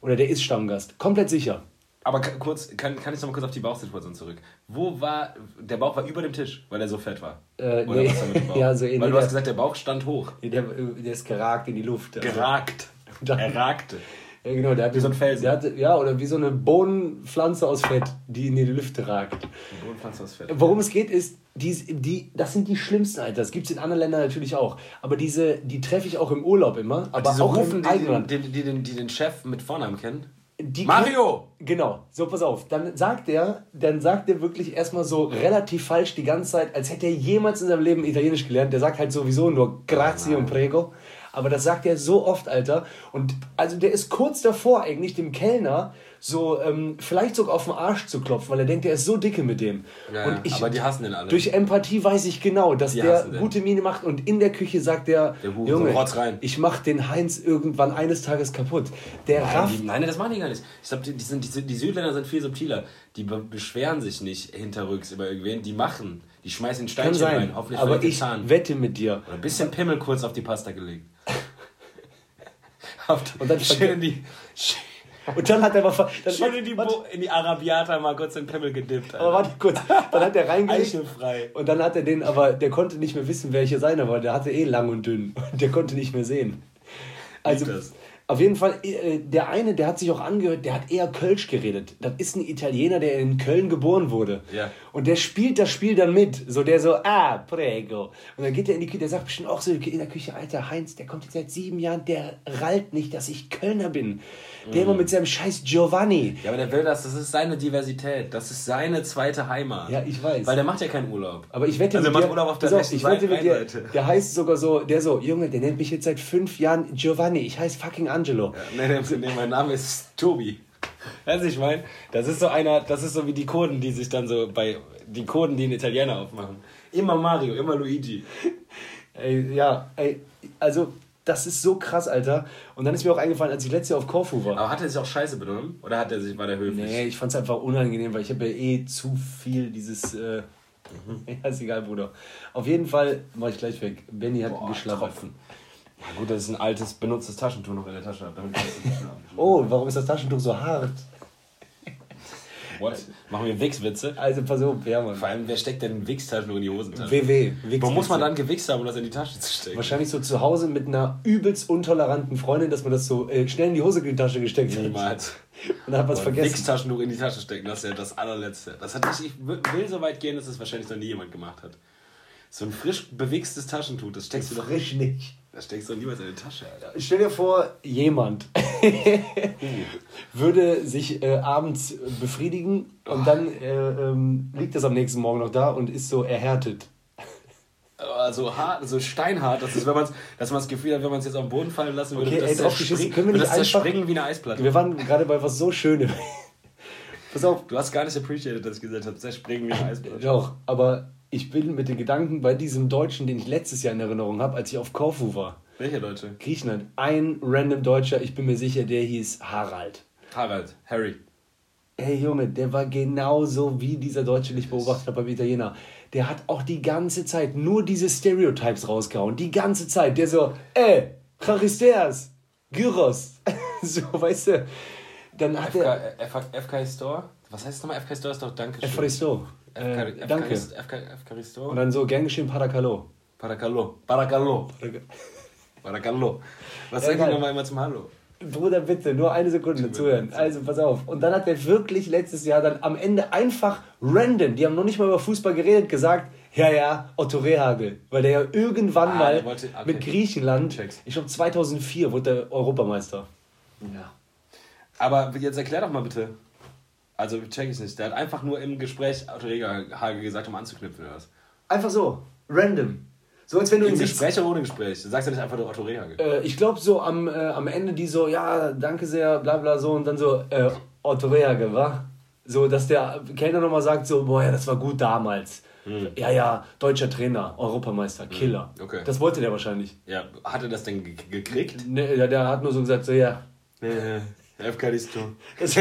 Oder der ist Stammgast. Komplett sicher. Aber kurz, kann, kann ich noch mal kurz auf die Bauchsituation zurück? Wo war, der Bauch war über dem Tisch, weil er so fett war? Äh, Oder nee. was war mit dem Bauch? Ja, so ähnlich. Weil du hast gesagt, der Bauch stand hoch. Der, der ist geragt in die Luft. Also- Geragt. Er ragte. Ja, genau, der hat Wie so ein Felsen. Der hatte, ja, oder wie so eine Bohnenpflanze aus Fett, die in die Lüfte ragt. Die Bodenpflanze aus Fett. Worum es geht, ist, die, die, das sind die schlimmsten, Alter. Das gibt es in anderen Ländern natürlich auch. Aber diese, die treffe ich auch im Urlaub immer. Aber Diese auch Rufen, im die, Eigenland. die, die, die, den, die den Chef mit Vornamen kennen? Die Mario! Genau, so pass auf. Dann sagt er, dann sagt er wirklich erstmal so relativ falsch die ganze Zeit, als hätte er jemals in seinem Leben Italienisch gelernt. Der sagt halt sowieso nur grazie und prego. Aber das sagt er so oft, Alter. Und also der ist kurz davor eigentlich dem Kellner so ähm, vielleicht sogar auf den Arsch zu klopfen, weil er denkt, er ist so dicke mit dem. Ja, und ich, aber die hassen den alle. Durch Empathie weiß ich genau, dass Die der hassen den. gute Miene macht und in der Küche sagt der, Der Junge, rein. ich mach den Heinz irgendwann eines Tages kaputt. Der Nein, rafft die, nein, das machen die gar nicht. Ich glaube, die, die, sind- die, die Südländer sind viel subtiler. Die be beschweren sich nicht hinterrücks über irgendwen. Die machen. Die schmeißen Steinchen rein. Hoffentlich aber ich Zahn. wette mit dir. Oder ein bisschen Pimmel kurz auf die Pasta gelegt. Die- Und dann schön in die, Und dann hat er mal... Dann, schön in die, Bo in die Arabiata mal kurz den Pimmel gedippt. aber warte kurz. Dann hat er reingelegt. Eichelfrei. Und dann hat er den, aber der konnte nicht mehr wissen, welche seine war. Der hatte eh lang und dünn. Und der konnte nicht mehr sehen. Also, auf jeden Fall, äh, der eine, der hat sich auch angehört, der hat eher Kölsch geredet. Das ist ein Italiener, der in Köln geboren wurde. Ja. Und der spielt das Spiel dann mit. So, der so, ah, prego. Und dann geht er in die Küche, der sagt bestimmt auch so in der Küche, Alter, Heinz, der kommt jetzt seit sieben Jahren, der rallt nicht, dass ich Kölner bin. Der immer mit seinem scheiß Giovanni. Ja, aber der will das. Das ist seine Diversität. Das ist seine zweite Heimat. Ja, ich weiß. Weil der macht ja keinen Urlaub. Aber ich wette Also er dir, macht Urlaub auf der rechten ich wette mit dir, der heißt sogar so, der so, Junge, der nennt mich jetzt seit fünf Jahren Giovanni, ich heiße fucking Angelo. Nee, nee, nee, mein Name ist Tobi. Weißt du, ich meine, das ist so einer, das ist so wie die Coden, die sich dann so bei, die Coden, die ein Italiener aufmachen. Immer Mario, immer Luigi. Ey, ja, ey, also das ist so krass, Alter. Und dann ist mir auch eingefallen, als ich letztes Jahr auf Korfu war. Aber hat er sich auch scheiße benommen? Oder hat er sich, war der höflich? Nee, ich fand's einfach unangenehm, weil ich habe ja eh zu viel dieses. Äh, ja, ist egal, Bruder. Auf jeden Fall mach ich gleich weg. Benny hat Boah, geschlafen. Ja, gut, das ist ein altes, benutztes Taschentuch noch in der Tasche. Damit. Oh, warum ist das Taschentuch so hart? What? Machen wir Wichswitze? Also pass auf, ja, Mann. Vor allem, wer steckt denn ein Wichstaschentuch in die Hosentasche? WW. Wo muss man dann gewichst haben, um das in die Tasche zu stecken? Wahrscheinlich so zu Hause mit einer übelst untoleranten Freundin, dass man das so äh, schnell in die Hosentasche gesteckt hat. Niemals. Und dann hat es Aber vergessen. Wichstaschentuch in die Tasche stecken, das ist ja das allerletzte. Das hat ich will so weit gehen, dass es wahrscheinlich noch nie jemand gemacht hat. So ein frisch bewichstes Taschentuch, das steckst du doch Frisch nicht. Das steckst du niemals in die Tasche, Alter. Stell dir vor, jemand würde sich äh, abends befriedigen und dann äh, ähm, liegt das am nächsten Morgen noch da und ist so erhärtet. Also hart, so steinhart, das ist, wenn man's, dass man das Gefühl hat, wenn man es jetzt auf den Boden fallen lassen würde, Okay, würde ey, das, zerspringen, können wir nicht das einfach- wie eine Eisplatte. Wir waren gerade bei was so Schönem. Pass auf, Du hast gar nicht appreciated, dass ich gesagt habe, zerspringen wie eine Eisplatte. doch, aber ich bin mit den Gedanken bei diesem Deutschen, den ich letztes Jahr in Erinnerung habe, als ich auf Korfu war. Welcher Deutsche? Griechenland. Ein random Deutscher, ich bin mir sicher, der hieß Harald. Harald, Harry. Ey Junge, der war genauso wie dieser Deutsche, den ich beobachtet habe beim Italiener. Der hat auch die ganze Zeit nur diese Stereotypes rausgehauen. Die ganze Zeit. Der so, ey, Charisteas, Gyros. so, weißt du. Dann hat FK, er. äh, FK, FK Store? Was heißt nochmal? FK Store ist doch Dankeschön. Efristo. Äh, danke. Und dann so gern geschehen Paracalo. Paracalo. Paracalo. Paracalo. Was sag ich nochmal immer zum Hallo? Bruder, bitte, nur eine Sekunde zuhören. Also, pass auf. Und dann hat er wirklich letztes Jahr dann am Ende einfach random, die haben noch nicht mal über Fußball geredet, gesagt, ja, ja, Otto Rehagel. Weil der ja irgendwann ah, mal wollte, okay. mit Griechenland, ich glaube 2004, wurde der Europameister. Ja. Aber jetzt erklär doch mal bitte. Also check ich nicht. Der hat einfach nur im Gespräch Otto Rehagel gesagt, um anzuknüpfen oder was? Einfach so. Random. So als wenn du Im Gespräch oder ohne Gespräch? Du sagst ja nicht einfach nur Otto Rehagel. Äh, ich glaube so am, äh, am Ende die so, ja, danke sehr, bla bla so und dann so, äh, Otto Rehagel, wa? So, dass der Kellner nochmal sagt so, boah, ja, das war gut damals. Hm. Ja, ja, deutscher Trainer, Europameister, hm. Killer. Hm. Okay. Das wollte der wahrscheinlich. Ja, hat er das denn gekriegt? Ne, der, der hat nur so gesagt, so, ja. Afghanistan. Das,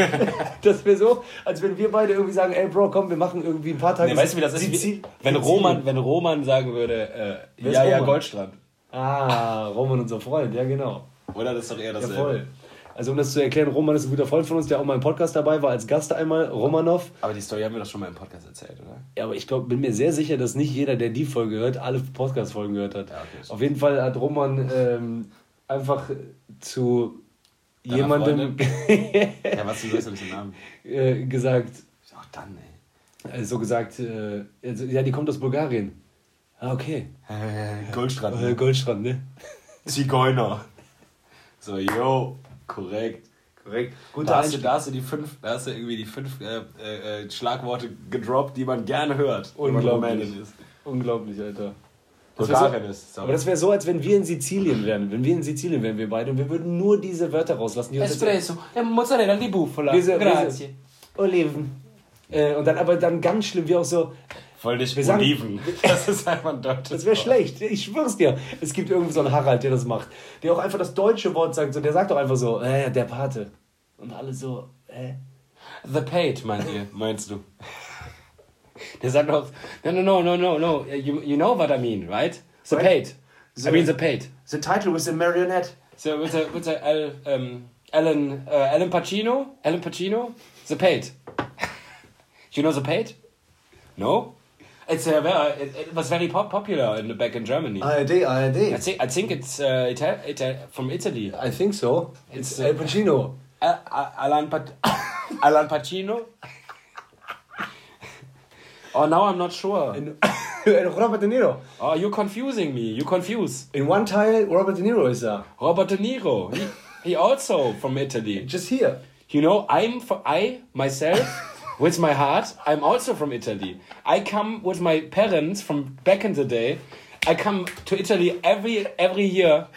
das wäre so, als wenn wir beide irgendwie sagen, ey Bro, komm, wir machen irgendwie ein paar Tage. Nee, weißt du, wie das ist? Wie, wenn, Roman, wenn Roman sagen würde, äh, ja, ja, Goldstrand. Ah, Roman, unser Freund, ja genau. Oder das ist doch eher das. Ja, voll. Also um das zu erklären, Roman ist ein guter Freund von uns, der auch mal im Podcast dabei war, als Gast einmal, Romanov. Aber die Story haben wir doch schon mal im Podcast erzählt, oder? Ja, aber ich glaub, bin mir sehr sicher, dass nicht jeder, der die Folge hört, alle Podcast-Folgen gehört hat. Ja, okay, Auf jeden Fall hat Roman ähm, einfach zu Deiner jemandem ja, was du Namen. Äh, gesagt. Ach dann, ey. Also gesagt, äh, also, ja, die kommt aus Bulgarien. Ah, okay. Äh, Goldstrand. Ne? Goldstrand, ne? Zigeuner. So, yo, korrekt. Korrekt. Gut, da, hast du, da hast du die fünf, da hast du irgendwie die fünf äh, äh, Schlagworte gedroppt, die man gerne hört. Unglaublich. Unglaublich, Alter. Bulgarien so, ist. Aber das wäre so, als wenn wir in Sizilien wären. Wenn wir in Sizilien wären, wir beide, und wir würden nur diese Wörter rauslassen. Die Espresso, Mozzarella di Bufala, diese, grazie. Diese Oliven. Äh, und dann aber dann ganz schlimm, wie auch so... Voll nicht wir Oliven. Sagen, das ist einfach ein deutsches Das wäre schlecht. Ich schwör's dir. Es gibt irgendwie so einen Harald, der das macht. Der auch einfach das deutsche Wort sagt. So, der sagt doch einfach so, äh, der Pate. Und alle so, äh. The Paid, meint ihr, meinst du? Der sagt no, no, no, no, no, no, you, you know what I mean, right? The right? paid. The, I mean the paid. The title was the marionette. So with the, with the Al, um, Alan, uh, Alan Pacino, Alan Pacino, the paid. you know the paid? No? It's uh, well, it, it, was very pop popular in the back in Germany. ARD, ARD. I think I think it's uh, Ita Ita from Italy. I think so. It's, it's uh, Al Pacino. Alan, Pat Alan Pacino. Oh, now I'm not sure. In, Robert De Niro. Oh, you're confusing me. You confuse. In one tile, Robert De Niro is there. Robert De Niro. He, he also from Italy. Just here. You know, I'm for, I myself with my heart. I'm also from Italy. I come with my parents from back in the day. I come to Italy every every year.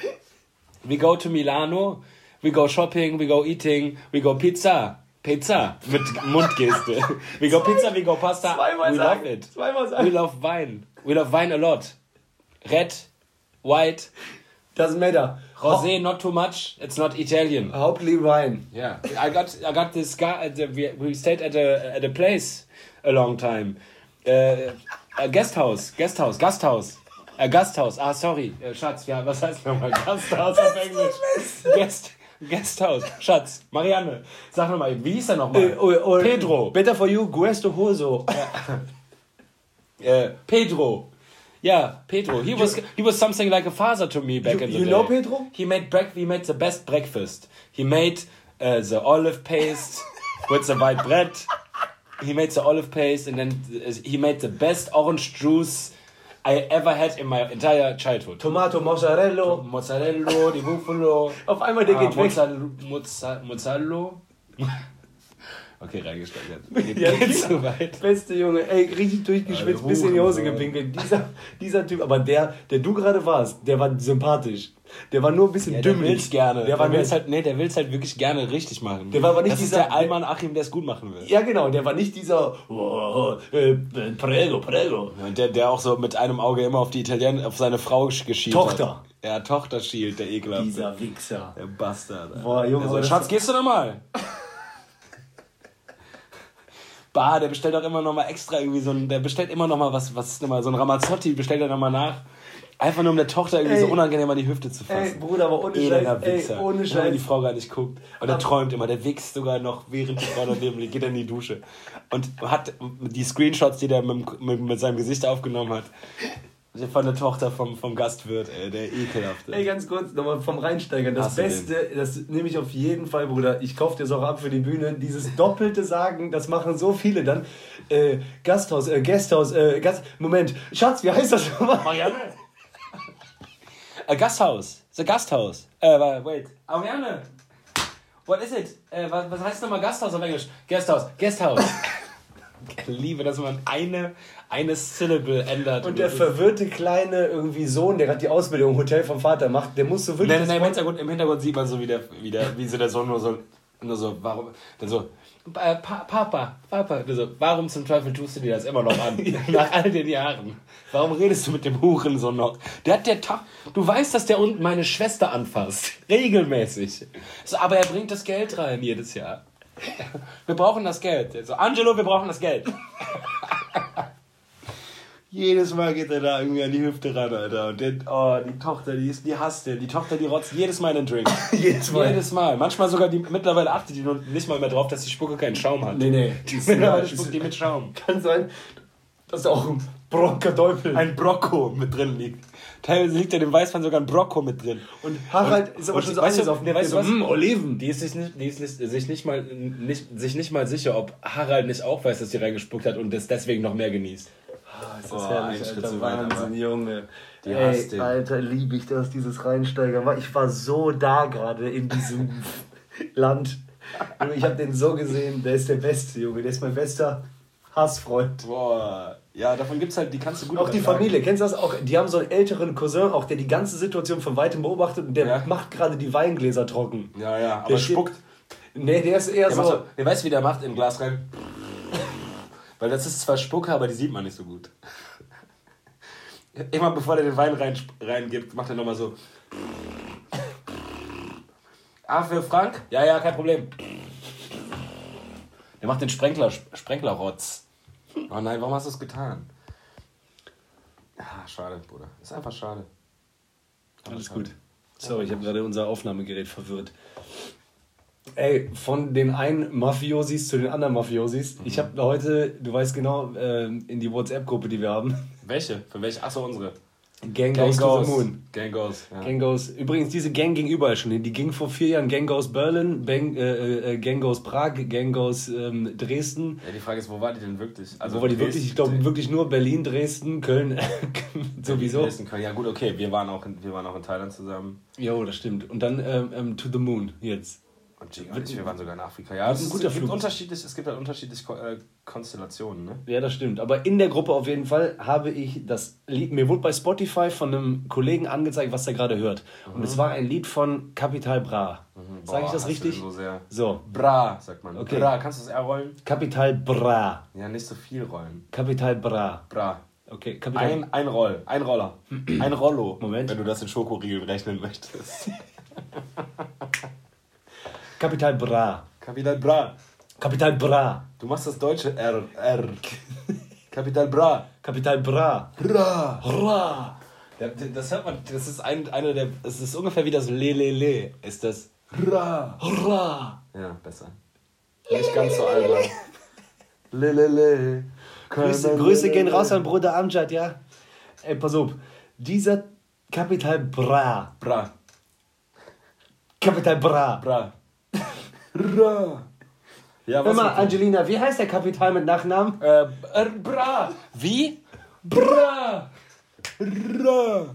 We go to Milano. We go shopping. We go eating. We go pizza. Pizza mit Mundgeste. We go pizza, we go pasta. Zweimal we sagen. love it. Zweimal sagen. We love wine. We love wine a lot. Red, white. Doesn't matter. Rosé, not too much. It's not Italian. Hopefully wine. Yeah, I got I got this guy. At the, we, stayed at a at a place a long time. Uh, a guest house, guest house, Gasthaus. A Gasthaus. Ah, sorry, uh, Schatz. Ja, was heißt nochmal Gasthaus auf Englisch? Guest. Guesthouse. Schatz, Marianne, sag nochmal, wie hieß er nochmal? Äh, Pedro. Better for you, Guesto Hoso. Ja. äh, Pedro. Yeah, Pedro. He was he was something like a father to me back you, in the you day. You know Pedro? He made break he made the best breakfast. He made uh, the olive paste with the white bread. He made the olive paste and then he made the best orange juice I ever had in my entire childhood. Tomato, Mozzarella. Mozzarella, die Buffalo. Auf einmal, der geht Mozzarella, weg. Mozzarella. Okay, reingesteigert. Ja, zu weit. Beste Junge, ey, richtig durchgeschwitzt, also, bis in die Hose gepinkelt. Dieser, dieser Typ, aber der, der du gerade warst, der war sympathisch. Der war nur ein bisschen ja, dümmlich. Der will's gerne. Der, der war will's halt, nee, der will's halt wirklich gerne richtig machen. Der war aber nicht das dieser. Ist der Alman Achim, der es gut machen will. Ja, genau. Der war nicht dieser. Oh, äh, prego, prego. Ja, der, der auch so mit einem Auge immer auf die Italiener, auf seine Frau geschielt Tochter. Hat. Ja, Tochter schielt, der Ekelhafte. Dieser Wichser. Der Bastard. Boah, Junge. Also, Schatz, gehst du nochmal? Bah, der bestellt auch immer noch mal extra irgendwie so ein, der bestellt immer noch mal was, was ist nochmal, so ein Ramazzotti bestellt er noch mal nach. Einfach nur um der Tochter irgendwie ey, so unangenehm an die Hüfte zu fassen. Ey, Bruder, aber ohne Scheiß. Ey, ohne Scheiß. die Frau gar nicht guckt. Und er träumt immer, der wächst sogar noch, während die Frau daneben liegt, geht in die Dusche. Und hat die Screenshots, die der mit, mit, mit seinem Gesicht aufgenommen hat, von der Tochter vom, vom Gastwirt, ey, der ekelhafte. Ey, ganz kurz nochmal vom Reinsteigern. Das Hast Beste, das nehme ich auf jeden Fall, Bruder. Ich kaufe dir das auch ab für die Bühne. Dieses doppelte Sagen, das machen so viele dann. Äh, Gasthaus, äh, Gasthaus, äh, Gast. Moment, Schatz, wie heißt das nochmal? Marianne. A Gasthaus. A Gasthaus. Äh, wait. Marianne. What is it? Äh, was, was heißt nochmal Gasthaus auf Englisch? Guesthouse. Guesthouse. Ich liebe, dass man eine eine Syllable ändert. Und der verwirrte kleine irgendwie Sohn, der gerade die Ausbildung im Hotel vom Vater macht, der muss so wirklich. Nein, nein, im Hintergrund, im Hintergrund sieht man so, wie, der, wie, der, wie so der Sohn nur so, nur so, warum, dann so, äh, pa Papa, Papa, so, warum zum Teufel tust du dir das immer noch an? Nach all den Jahren. Warum redest du mit dem Hurensohn noch? Der hat der Tag, du weißt, dass der unten meine Schwester anfasst. Regelmäßig. So, aber er bringt das Geld rein jedes Jahr. Wir brauchen das Geld. So, Angelo, wir brauchen das Geld. Jedes Mal geht er da irgendwie an die Hüfte ran, Alter. Und der, oh, die Tochter, die, ist, die hasst den. Die Tochter, die rotzt jedes Mal in den Drink. jedes Mal. Jedes Mal. Manchmal sogar, die, mittlerweile achtet die nicht mal mehr drauf, dass die Spucke keinen Schaum hat. Nee, nee. Die mittlerweile spuckt die mit Schaum. Kann sein, dass da auch ein Brockerteufel. Ein Brocco mit drin liegt. Teilweise liegt ja dem Weißwein sogar ein Brocco mit drin. Und Harald und, ist aber schon so weißt du, auf nee, weißt du was? Mm, Oliven. Die ist, sich nicht, die ist sich, nicht mal, nicht, sich nicht mal sicher, ob Harald nicht auch weiß, dass sie reingespuckt hat und das deswegen noch mehr genießt. Ah, ist das oh, herrlich, Alter. Wahnsinn, Junge. Die Ey, Alter, liebe ich das, dieses Reinsteiger. Ich war so da gerade in diesem Land. Ich habe den so gesehen, der ist der Beste, Junge. Der ist mein bester Hassfreund. Boah. Ja, davon gibt es halt, die kannst du gut Auch die Familie, kennst du das auch? Die haben so einen älteren Cousin, auch der die ganze Situation von weitem beobachtet und der ja. macht gerade die Weingläser trocken. Ja, ja, aber der spuckt. Nee, der ist eher der so. so. Der weiß, wie der macht, in Glas rein. Weil das ist zwar Spucke, aber die sieht man nicht so gut. Immer bevor er den Wein rein, reingibt, macht er nochmal so. Ah, für Frank? Ja, ja, kein Problem. Er macht den Sprenkler, Sprenklerrotz. Oh nein, warum hast du es getan? Ah, schade, Bruder. Ist einfach schade. Alles gut. Sorry, ich habe gerade unser Aufnahmegerät verwirrt. Ey, von den einen Mafiosis zu den anderen Mafiosis. Mhm. Ich habe heute, du weißt genau, äh, in die WhatsApp-Gruppe, die wir haben. Welche? Für welche? Achso, unsere. Gang, Gang Goes to the Moon. Gang Goes. Ja. Gang Goes. Übrigens, diese Gang ging überall schon hin. Die ging vor vier Jahren Gang Goes Berlin, Bang, äh, äh, Gang Goes Prag, Gang Goes ähm, Dresden. Ja, die Frage ist, wo war die denn wirklich? Also wo war die wirklich? Ich glaube wirklich nur Berlin, Dresden, Köln. sowieso. Dresden, Köln. Ja gut, okay. Wir waren auch in, wir waren auch in Thailand zusammen. Jo, das stimmt. Und dann ähm, ähm To the Moon jetzt. Und wir waren sogar in Afrika. Ja, es, ein guter es, gibt unterschiedlich, es gibt halt unterschiedliche äh, Konstellationen. Ne? Ja, das stimmt. Aber in der Gruppe auf jeden Fall habe ich das Lied, mir wurde bei Spotify von einem Kollegen angezeigt, was er gerade hört. Mhm. Und es war ein Lied von Capital Bra. Mhm. Sage ich das richtig? So, sehr so. Bra, sagt man. Okay. Bra, kannst du das R rollen? Capital Bra. Ja, nicht so viel rollen. Capital Bra. Bra. Okay, Kapital. Ein, ein Roll, ein Roller. ein Rollo. Moment. Wenn du das in Schokoriegeln rechnen möchtest. Kapital Bra. Kapital Bra. Kapital Bra. Du machst das deutsche R. R. Kapital Bra. Kapital Bra. Bra. Bra. Das hört man, das ist ein, einer der, es ist ungefähr wie das Le Le Le. Ist das Ra. Ra. Ja, besser. Nicht ganz so albern. Le Le Le. Grüße, Grüße gehen raus an Bruder Amjad, ja? Ey, pass auf. Dieser Kapital Bra. Bra. Kapital Bra. Bra. Ra. Ja, was Hör mal, Angelina, wie heißt der Kapital mit Nachnamen? Äh, äh, bra. Wie? Bra. Ra.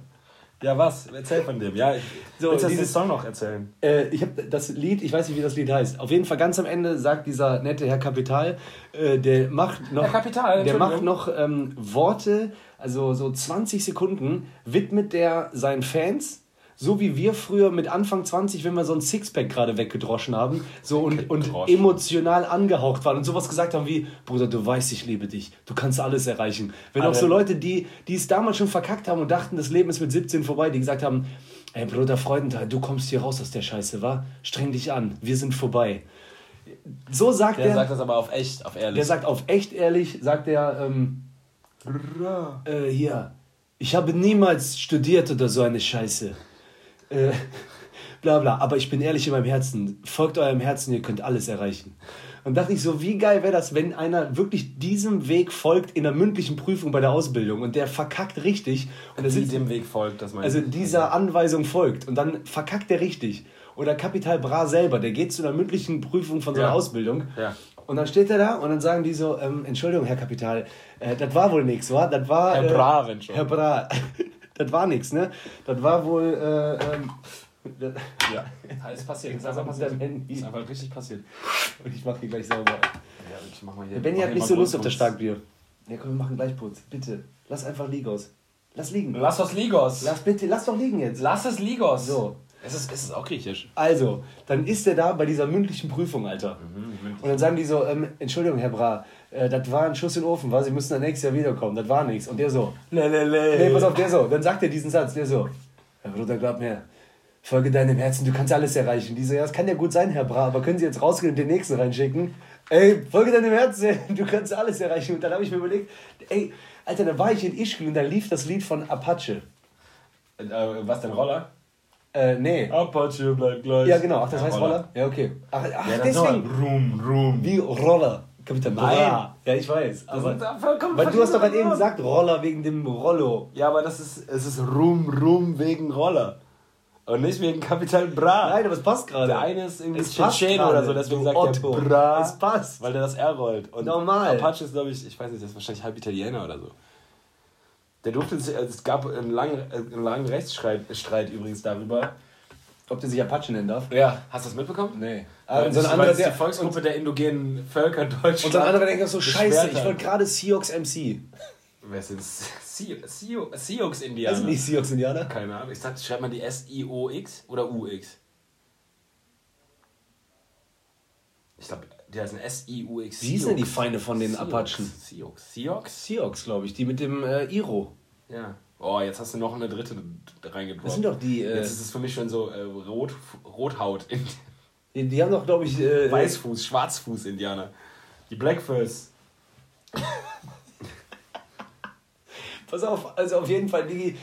Ja, was? Erzähl von dem. Ja, ich, so, willst du dieses Song noch erzählen? Äh, ich habe das Lied, ich weiß nicht, wie das Lied heißt. Auf jeden Fall ganz am Ende sagt dieser nette Herr Kapital, äh, der macht noch, Herr Kapital, der macht noch ähm, Worte, also so 20 Sekunden widmet der seinen Fans so wie wir früher mit Anfang 20, wenn wir so ein Sixpack gerade weggedroschen haben, so und, und emotional angehaucht waren und sowas gesagt haben wie, Bruder, du weißt, ich liebe dich, du kannst alles erreichen. Wenn auch so Leute, die, die es damals schon verkackt haben und dachten, das Leben ist mit 17 vorbei, die gesagt haben, ey Bruder Freudenthal, du kommst hier raus aus der Scheiße, wa? Streng dich an, wir sind vorbei. So sagt der. Der sagt das aber auf echt, auf ehrlich. Der sagt auf echt ehrlich, sagt er, ähm, äh, hier, ich habe niemals studiert oder so eine Scheiße. Äh, bla bla, aber ich bin ehrlich in meinem Herzen. Folgt eurem Herzen, ihr könnt alles erreichen. Und dachte ich so, wie geil wäre das, wenn einer wirklich diesem Weg folgt in der mündlichen Prüfung bei der Ausbildung und der verkackt richtig. Und er sitzt, dem Weg folgt, das meine Also dieser Anweisung folgt und dann verkackt er richtig. Oder Kapital Bra selber, der geht zu einer mündlichen Prüfung von so einer Ja. Ausbildung. Ja. Und dann steht er da und dann sagen die so, ähm, Entschuldigung, Herr Kapital, äh, das war wohl nichts, wa? Das war... Herr äh, Bra, wenn schon. Herr Bra, das war nichts, ne? Das war wohl... Äh, ähm, Ja. Ist passiert. Ist Das einfach ist passiert. am Handy. Ist einfach richtig passiert. und ich mach hier gleich sauber. Ja, ich mach mal hier. Der Benny hat nicht so Lust auf das. Starkbier. Ja, komm, wir machen gleich Putz. Bitte, lass einfach Ligos. Lass liegen. Lass das Ligos. Lass bitte, lass doch liegen jetzt. Lass es Ligos. So. Es ist, es ist auch griechisch. Also, dann ist er da bei dieser mündlichen Prüfung, Alter. Mhm, Und dann sagen die so, ähm, Entschuldigung, Herr Bra, äh, das war ein Schuss in den Ofen, war, Sie müssen dann nächstes Jahr wiederkommen, das war nichts. Und der so, nee, pass auf, der so, dann sagt er diesen Satz, der so, Herr Bruder, glaub mir, folge deinem Herzen, du kannst alles erreichen. Die so, ja, das kann ja gut sein, Herr Bra, aber können Sie jetzt rausgehen und den nächsten reinschicken? Ey, folge deinem Herzen, du kannst alles erreichen. Und dann habe ich mir überlegt, ey, Alter, da war ich in Ischgl und da lief das Lied von Apache. Äh, was denn, Roller? Äh, nee. Apache bleibt gleich. Ja, genau, ach, das heißt Roller? Ja, okay. Ach, ach Ja, deswegen. Rum, rum. Wie Roller. Kapitan Nein. Bra. Ja, ich weiß. Aber, weil du hast doch gerade eben gesagt, Roller wegen dem Rollo. Ja, aber das ist, es ist Rum, Rum wegen Roller. Und nicht wegen Kapital Bra. Nein, aber es passt gerade. Der eine ist irgendwie Tschetschen oder so, deswegen sagt Otto. er Bra. Es passt. Weil der das R rollt. Und Normal. Apache ist, glaube ich, ich weiß nicht, das ist wahrscheinlich halb Italiener oder so. Der durfte, sich- also es gab einen langen, einen langen Rechtsstreit Streit übrigens darüber. Ob der sich Apache nennen darf? Ja. Hast du das mitbekommen? Nee. Weil und so ein anderer, der, die Volksgruppe der indogenen Völker Deutschland. und so ein anderer denkt so, scheiße, ich wollte gerade Seahawks MC. Wer sind Sioux Das Indianer? sind nicht Seahawks Indianer? Keine Ahnung. Ich dachte, schreibt man die S-I-O-X oder U-X? Ich glaube, die heißen S-I-U-X. Wie denn die Feinde von den Sioux. Apachen? Sioux. Sioux? Seahawks, glaube ich, die mit dem äh, Iro. Ja. Oh, jetzt hast du noch eine dritte reingedroppt. Das sind doch die, äh, Jetzt ist es für mich schon so äh, Rot, Rothaut. Die, die haben doch, glaube ich. Äh, Weißfuß, Schwarzfuß-Indianer. Die Blackfurs. Pass auf, also auf jeden Fall, Digi,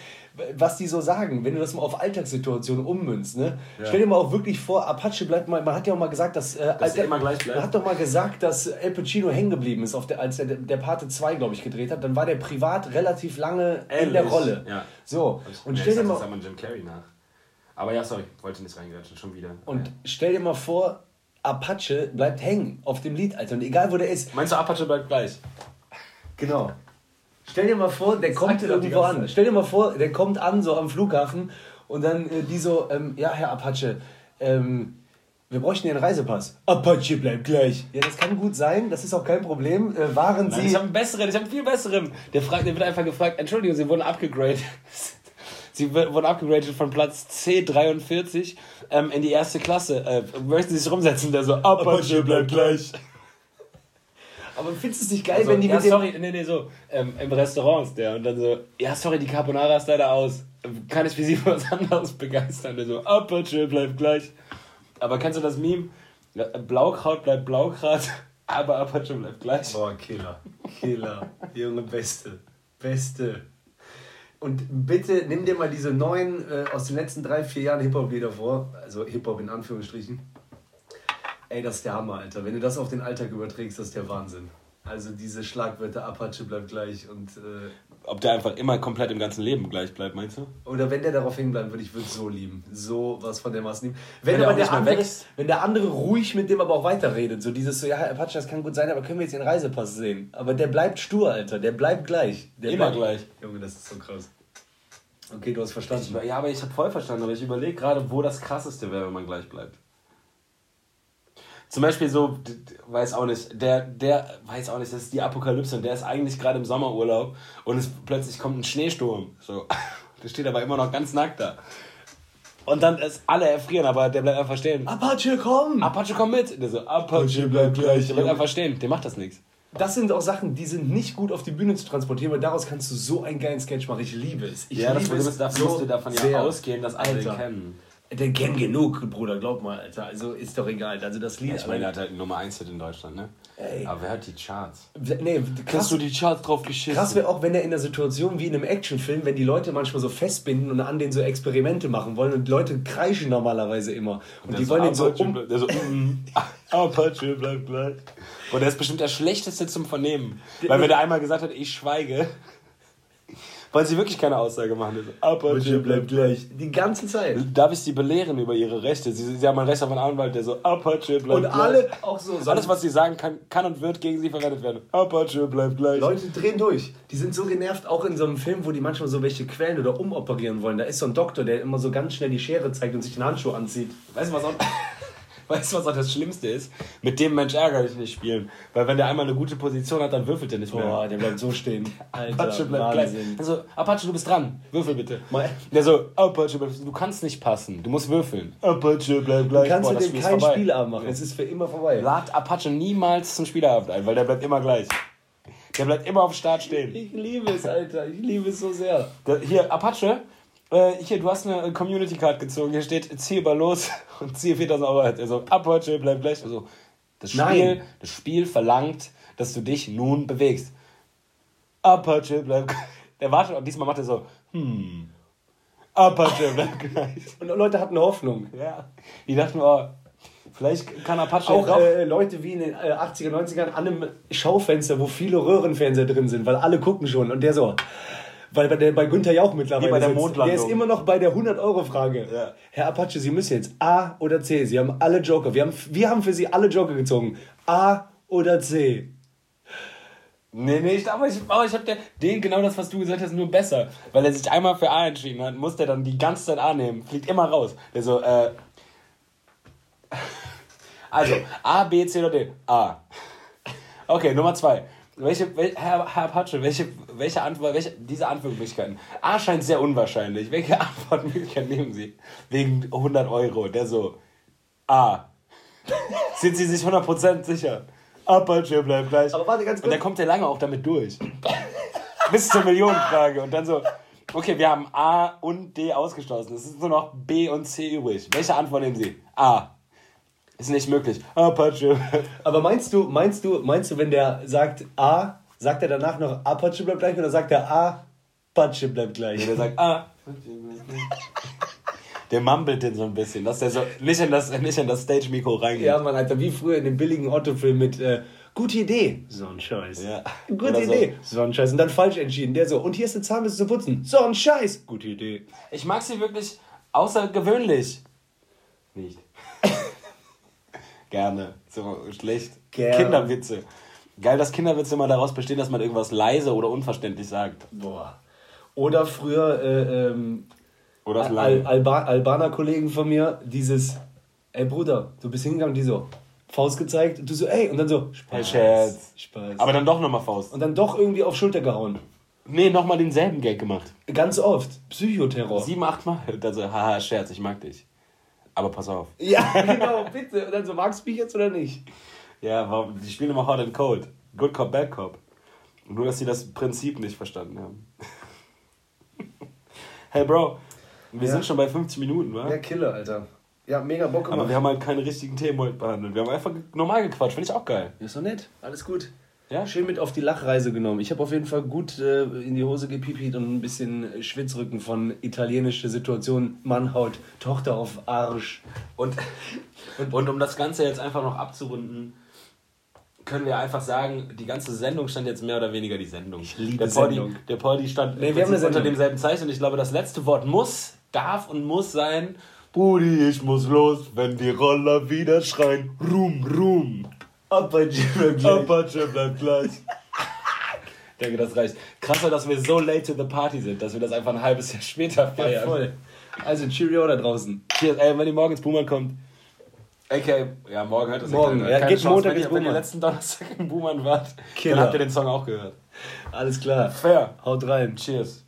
was die so sagen, wenn du das mal auf Alltagssituationen ummünzt, ne? Ja. Stell dir mal auch wirklich vor, Apache bleibt mal, man hat ja auch mal gesagt, dass, äh, Dass er bleibt. Man hat doch mal gesagt, dass El Pacino hängen geblieben ist, auf der, als er der Pate 2, glaube ich, gedreht hat, dann war der privat relativ lange in der Ähnlich, Rolle. ja. So, und Ja, stell ich dir mal, Das Jim Carrey nach. Aber ja, sorry, wollte nicht reingrätschen, schon wieder. und ja. stell dir mal vor, Apache bleibt hängen auf dem Lied, Alter, und egal wo der ist, Meinst du, Apache bleibt gleich? Genau. Stell dir mal vor, der kommt irgendwo an. Stell dir mal vor, der kommt an, so am Flughafen und dann äh, die so, ähm, ja, Herr Apache, ähm, wir bräuchten einen Reisepass. Apache bleibt gleich. Ja, das kann gut sein, das ist auch kein Problem. Äh, waren Nein, Sie. ich habe einen besseren, ich habe einen viel besseren. Der, fragt, der wird einfach gefragt, Entschuldigung, Sie wurden abgegradet. Sie wurden abgegradet von Platz C43 ähm, in die erste Klasse. Äh, möchten Sie sich rumsetzen? Der so, Apache bleibt gleich. Aber findest du es nicht geil, Also, wenn die ja, mit dem. sorry, nee, nee, so, ähm, im Restaurant ist der und dann so, ja, sorry, die Carbonara ist leider aus. Kann ich für Sie für was anderes begeistern? Der so, Apache bleibt gleich. Aber kennst du das Meme? Ja, Blaukraut bleibt Blaukraut, aber Apache bleibt gleich. Boah, Killer. Killer. Junge, Beste. Beste. Und bitte nimm dir mal diese neuen äh, aus den letzten drei, vier Jahren Hip-Hop-Lieder vor. Also Hip-Hop in Anführungsstrichen. Ey, das ist der Hammer, Alter. Wenn du das auf den Alltag überträgst, das ist der Wahnsinn. Also diese Schlagwörter, Apache bleibt gleich und äh, Ob der einfach immer komplett im ganzen Leben gleich bleibt, meinst du? oder wenn der darauf hängen bleibt, würde ich wirklich so lieben. So was von der Masse lieben. Wenn, Wenn der der andere, wächst. wenn der andere ruhig mit dem aber auch weiterredet, so dieses so, ja, Apache, das kann gut sein, aber können wir jetzt den Reisepass sehen? Aber der bleibt stur, Alter. Der bleibt gleich. Der Immer bleibt, gleich. Junge, das ist so krass. Okay, du hast verstanden. Ich, ja, aber ich habe voll verstanden, aber ich überlege gerade, wo das krasseste wäre, wenn man gleich bleibt. Zum Beispiel so, weiß auch nicht, der, der, weiß auch nicht, das ist die Apokalypse und der ist eigentlich gerade im Sommerurlaub und es plötzlich kommt ein Schneesturm. So. Der steht aber immer noch ganz nackt da. Und dann ist alle erfrieren, aber der bleibt einfach stehen. Apache, komm! Apache, komm mit! Der so, Apache bleibt gleich. Der bleibt einfach stehen, der macht das nichts. Das sind auch Sachen, die sind nicht gut auf die Bühne zu transportieren, weil daraus kannst du so einen geilen Sketch machen. Ich liebe es. Ich Ja, das liebe Problem es ist, dafür so musst du davon ja ausgehen, dass alle Alter. Den kennen. Der kennt genug, Bruder, glaub mal, Alter. Also ist doch egal. Also das Lied. Ja, ich meine, er hat halt Nummer 1 Hit in Deutschland, ne? Ey. Aber wer hat die Charts? Nee, krass, Hast du die Charts drauf geschissen? Krass wäre auch, wenn er in der Situation wie in einem Actionfilm, wenn die Leute manchmal so festbinden und an denen so Experimente machen wollen und die Leute kreischen normalerweise immer. Und, und die wollen den so um... Der so, mm, Apache, bleib gleich. Und der ist bestimmt der Schlechteste zum Vernehmen. Weil wenn der einmal gesagt hat, ich schweige, weil sie wirklich keine Aussage machen. Apache bleibt gleich. Die ganze Zeit. Darf ich sie belehren über ihre Rechte? Sie, sie haben ein Recht auf einen Anwalt, der so Apache bleibt gleich. Und alle auch so. Alles, was sie sagen, kann, kann und wird gegen sie verwendet werden. Apache bleibt gleich. Leute drehen durch. Die sind so genervt, auch in so einem Film, wo die manchmal so welche quälen oder umoperieren wollen. Da ist so ein Doktor, der immer so ganz schnell die Schere zeigt und sich den Handschuh anzieht. Weißt du, was auch... Weißt du, was auch das Schlimmste ist? Mit dem Mensch ärgerlich nicht spielen. Weil wenn der einmal eine gute Position hat, dann würfelt er nicht mehr. Boah, der bleibt so stehen. Alter, Apache bleibt gleich. Also, Apache, du bist dran. Würfel bitte. Mal. Der so, Apache, du kannst nicht passen. Du musst würfeln. Apache, bleib gleich. Du kannst Boah, mit dem keinen Spielabend machen. Es ist für immer vorbei. Lad Apache niemals zum Spielabend ein, weil der bleibt immer gleich. Der bleibt immer auf Start stehen. Ich liebe es, Alter. Ich liebe es so sehr. Der, hier, Apache, äh, hier, du hast eine Community Card gezogen. Hier steht, zieh mal los und ziehe 4000 Euro. Also, Apache, bleib gleich. Also, das Spiel, das Spiel verlangt, dass du dich nun bewegst. Apache, bleib gleich. Der wartet und diesmal macht er so, hm. Apache, bleib gleich. Und Leute hatten Hoffnung. Ja. Die dachten, oh, Vielleicht kann Apache auch äh, Leute wie in den äh, 80er, 90ern an einem Schaufenster, wo viele Röhrenfernseher drin sind, weil alle gucken schon und der so, weil bei, der, bei Günther Jauch mittlerweile Wie bei der sitzt. Der ist immer noch bei der 100-Euro-Frage. Ja. Herr Apache, Sie müssen jetzt A oder C. Sie haben alle Joker. Wir haben, wir haben für Sie alle Joker gezogen. A oder C. Nee, nee, ich, aber ich, aber ich habe den genau das, was du gesagt hast, nur besser. Weil er sich einmal für A entschieden hat, muss der dann die ganze Zeit A nehmen. Fliegt immer raus. Der so, äh. Also, A, B, C oder D? A. Okay, Nummer zwei. Welche, wel, Herr, Herr Patsche, welche, welche Antwort, welche, diese Antwortmöglichkeiten? A scheint sehr unwahrscheinlich. Welche Antwortmöglichkeit nehmen Sie? Wegen 100 Euro. Der so, A. Sind Sie sich 100% sicher? Apache bleibt gleich. Aber warte ganz kurz. Und dann kommt der lange auch damit durch. Bis zur Millionenfrage. Und dann so, okay, wir haben A und D ausgeschlossen. Es ist nur noch B und C übrig. Welche Antwort nehmen Sie? A. Ist nicht möglich. Apache. Aber meinst du, meinst du, meinst du, wenn der sagt A, sagt er danach noch Apache bleibt gleich oder sagt er A, Apache bleibt gleich? Ja, der sagt A. Der mumbelt den so ein bisschen, dass der so nicht in das, nicht in das Stage-Mikro reingeht. Ja, Mann, Alter, wie früher in dem billigen Otto-Film mit äh, Gute Idee. So ein Scheiß. Ja. Gute Oder Idee. So. so ein Scheiß. Und dann falsch entschieden. Der so, und hier ist eine Zahnbürste zu putzen. So ein Scheiß. Gute Idee. Ich mag sie wirklich außergewöhnlich. Nicht gerne. So schlecht. Gerne. Kinderwitze. Geil, dass Kinderwitze immer daraus bestehen, dass man irgendwas leise oder unverständlich sagt. Boah. Oder früher äh, ähm, oder Al Al Alba Albaner-Kollegen von mir, dieses, ey Bruder, du bist hingegangen, die so, Faust gezeigt, und du so, ey, und dann so, Spaß. Scherz. Spaß. Aber dann doch nochmal Faust. Und dann doch irgendwie auf Schulter gehauen. Nee, nochmal denselben Gag gemacht. Ganz oft. Psychoterror. Sieben, acht Mal. Und dann so, haha, Scherz, ich mag dich. Aber pass auf. Ja, genau, bitte. Und dann so, magst du mich jetzt oder nicht? Ja, die spielen immer Hot and Cold. Good Cop, Bad Cop. Nur, dass sie das Prinzip nicht verstanden haben. hey, Bro, wir ja. sind schon bei 50 Minuten, wa? Ja, Killer, Alter. Ja, mega Bock gemacht. Aber wir haben halt keine richtigen Themen heute behandelt. Wir haben einfach normal gequatscht. Finde ich auch geil. Ja, ist doch nett. Alles gut. Ja? Schön mit auf die Lachreise genommen. Ich habe auf jeden Fall gut äh, in die Hose gepipit und ein bisschen Schwitzrücken von italienische Situation, Mannhaut, Tochter auf Arsch. Und, und, und um das Ganze jetzt einfach noch abzurunden, können wir einfach sagen, die ganze Sendung stand jetzt mehr oder weniger die Sendung. Ich liebe der Porti, Sendung. Der Porti stand nee, wir haben unter demselben Zeichen und ich glaube, das letzte Wort muss, darf und muss sein, Brudi, ich muss los, wenn die Roller wieder schreien, Ruhm, Ruhm. Apache bleibt gleich. Apache bleibt gleich. Ich denke, das reicht. Krasser, dass wir so late to the party sind, dass wir das einfach ein halbes Jahr später feiern. Ja, voll. Also, Cheerio da draußen. Cheers, ey, wenn die morgen ins Boomer kommt. Okay, ja, morgen hört das morgen. Ja, geht Chance. Montag wenn, ihr, wenn ihr letzten Donnerstag in Boomern wart, Killer. dann habt ihr den Song auch gehört. Alles klar. Fair. Haut rein. Cheers.